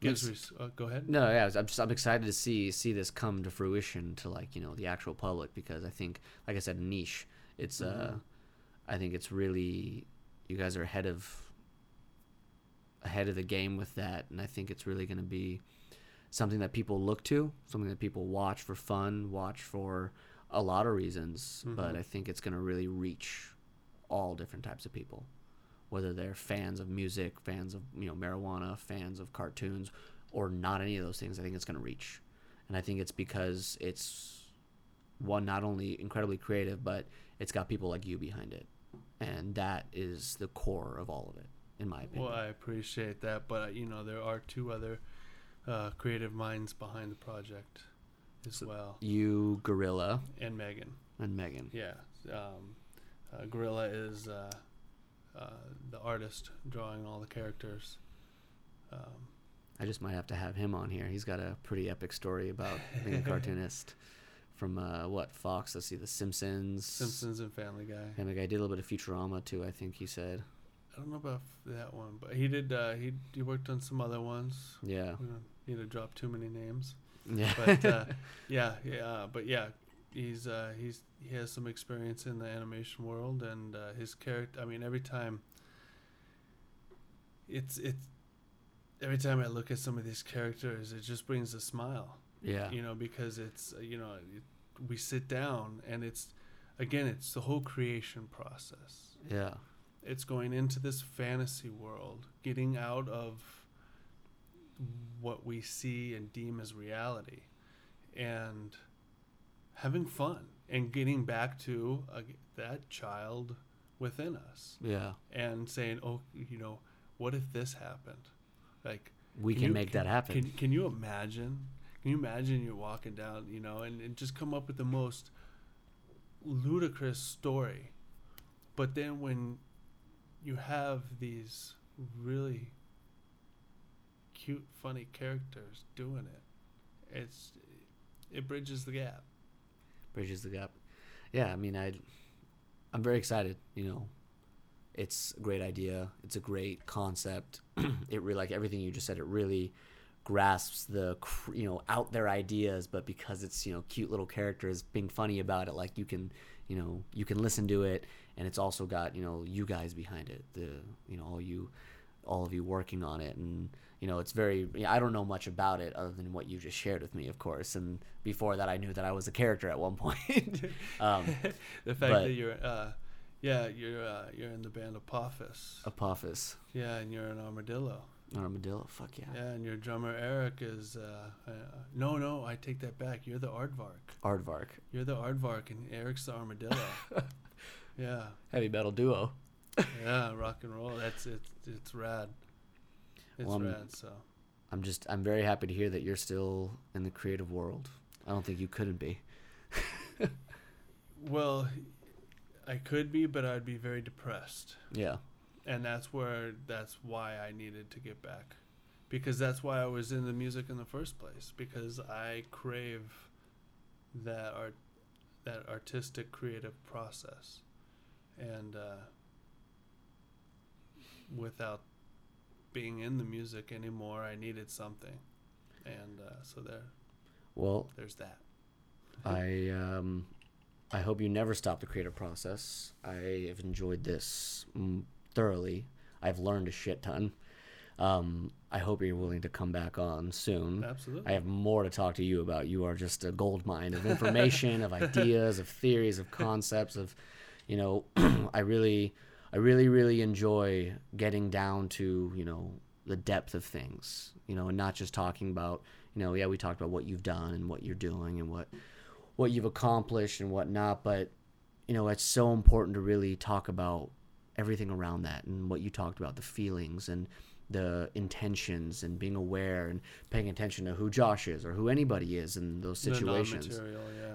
Speaker 2: gives. Res- uh, go ahead.
Speaker 1: No, yeah, I'm just I'm excited to see see this come to fruition to like you know the actual public because I think like I said niche it's uh
Speaker 2: Mhm.
Speaker 1: I think it's really you guys are ahead of ahead of the game with that and I think it's really going to be something that people look to something that people watch for fun watch for a lot of reasons but
Speaker 2: Mhm.
Speaker 1: I think it's going to really reach all different types of people whether they're fans of music, fans of you know marijuana, fans of cartoons, or not any of those things. I think it's going to reach, and I think it's because it's one not only incredibly creative, but it's got people like you behind it, and that is the core of all of it, in my opinion.
Speaker 2: Well, I appreciate that, but you know there are two other uh, creative minds behind the project as well,
Speaker 1: you, Gorilla,
Speaker 2: and Megan.
Speaker 1: and Megan.
Speaker 2: Yeah, um, uh, Gorilla is uh, uh, the artist drawing all the characters. Um,
Speaker 1: I just might have to have him on here. He's got a pretty epic story about being a cartoonist from uh, what Fox. Let's see, The Simpsons.
Speaker 2: Simpsons and Family Guy.
Speaker 1: And the guy did a little bit of Futurama too. I think he said.
Speaker 2: I don't know about that one, but he did. Uh, he he worked on some other ones.
Speaker 1: Yeah.
Speaker 2: We don't need to drop too many names,
Speaker 1: Yeah.
Speaker 2: but uh, yeah, yeah, but yeah, he's uh, he's he has some experience in the animation world, and uh, his character. I mean, every time. It's it's every time I look at some of these characters, it just brings a smile.
Speaker 1: yeah.
Speaker 2: You know, because it's uh, you know it, we sit down and it's again it's the whole creation process
Speaker 1: Yeah.
Speaker 2: it's going into this fantasy world, getting out of what we see and deem as reality, and having fun and getting back to uh, that child within us
Speaker 1: Yeah.
Speaker 2: and saying, "Oh, you know, what if this happened?" Like
Speaker 1: We can,
Speaker 2: you-
Speaker 1: make that happen.
Speaker 2: Can, can you imagine? Can you imagine you're walking down, you know, and, and just come up with the most ludicrous story, but then when you have these really cute, funny characters doing it, it's it bridges the gap.
Speaker 1: Bridges the gap. Yeah. I mean, I. I'm very excited. You know, it's a great idea. It's a great concept. it really like everything you just said. It really grasps the you know out there ideas, but because it's you know cute little characters being funny about it, like you can you know you can listen to it, and it's also got you know you guys behind it. The you know all you all of you working on it and you know it's very i don't know much about it other than what you just shared with me of course and before that i knew that i was a character at one point um,
Speaker 2: the fact
Speaker 1: but-
Speaker 2: that you're, uh, yeah, you're uh, you're in the band Apophis.
Speaker 1: apophis
Speaker 2: Yeah, and you're an armadillo.
Speaker 1: armadillo fuck yeah,
Speaker 2: Yeah, and your drummer Eric is. Uh, uh, no, no, I take that back. You're the aardvark.
Speaker 1: aardvark
Speaker 2: You're the aardvark, and Eric's the armadillo. yeah,
Speaker 1: heavy metal duo
Speaker 2: yeah, rock and roll. That's it's it's rad. It's
Speaker 1: Well, I'm-
Speaker 2: rad. So.
Speaker 1: I'm just i'm very happy to hear that you're still in the creative world. I don't think you couldn't be.
Speaker 2: Well, I could be, but I'd be very depressed.
Speaker 1: yeah.
Speaker 2: And that's where that's why I needed to get back. Because that's why I was in the music in the first place because I crave that art that artistic creative process. And uh, without being in the music anymore I needed something and uh, so there
Speaker 1: well
Speaker 2: there's that
Speaker 1: I um, I hope you never stop the creative process. I have enjoyed this mm, thoroughly. I've learned a shit ton. Um, I hope you're willing to come back on soon.
Speaker 2: absolutely
Speaker 1: I have more to talk to you about. You are just a gold mine of information, of ideas, of theories, of concepts, of, you know, I really, I really, really enjoy getting down to, you know, the depth of things, you know, and not just talking about, you know, yeah, we talked about what you've done and what you're doing and what, what you've accomplished and whatnot, but, you know, it's so important to really talk about everything around that and what you talked about, the feelings and the intentions and being aware and paying attention to who Josh is or who anybody is in those situations.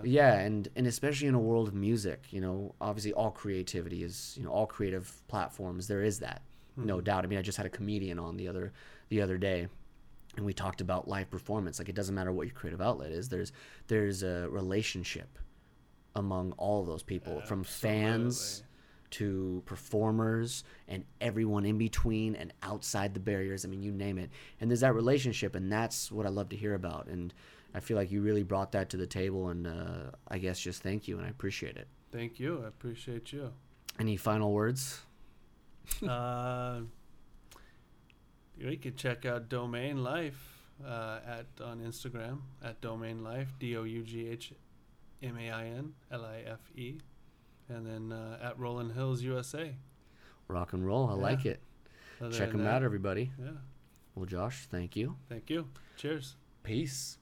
Speaker 2: yeah.
Speaker 1: Yeah, and and especially in a world of music, you know, obviously all creativity is, you know, all creative platforms there is that. No
Speaker 2: Mhm.
Speaker 1: doubt. I mean, I just had a comedian on the other the other day and we talked about live performance. Like it doesn't matter what your creative outlet is. There's there's a relationship among all those people from fans. To performers and everyone in between and outside the barriers. I mean, you name it. And there's that relationship, and that's what I love to hear about. And I feel like you really brought that to the table, and uh, I guess just thank you, and I appreciate it.
Speaker 2: Thank you. I appreciate you.
Speaker 1: Any final words?
Speaker 2: uh, you can check out Doughmain Life uh, at on Instagram at Doughmain Life D O U G H M A I N L I F E, and then uh, at Rolling Hills USA.
Speaker 1: Rock and roll. I
Speaker 2: Yeah.
Speaker 1: like it.
Speaker 2: Other
Speaker 1: Check them
Speaker 2: that,
Speaker 1: out, everybody.
Speaker 2: Yeah.
Speaker 1: Well, Josh, thank you.
Speaker 2: Thank you. Cheers.
Speaker 1: Peace.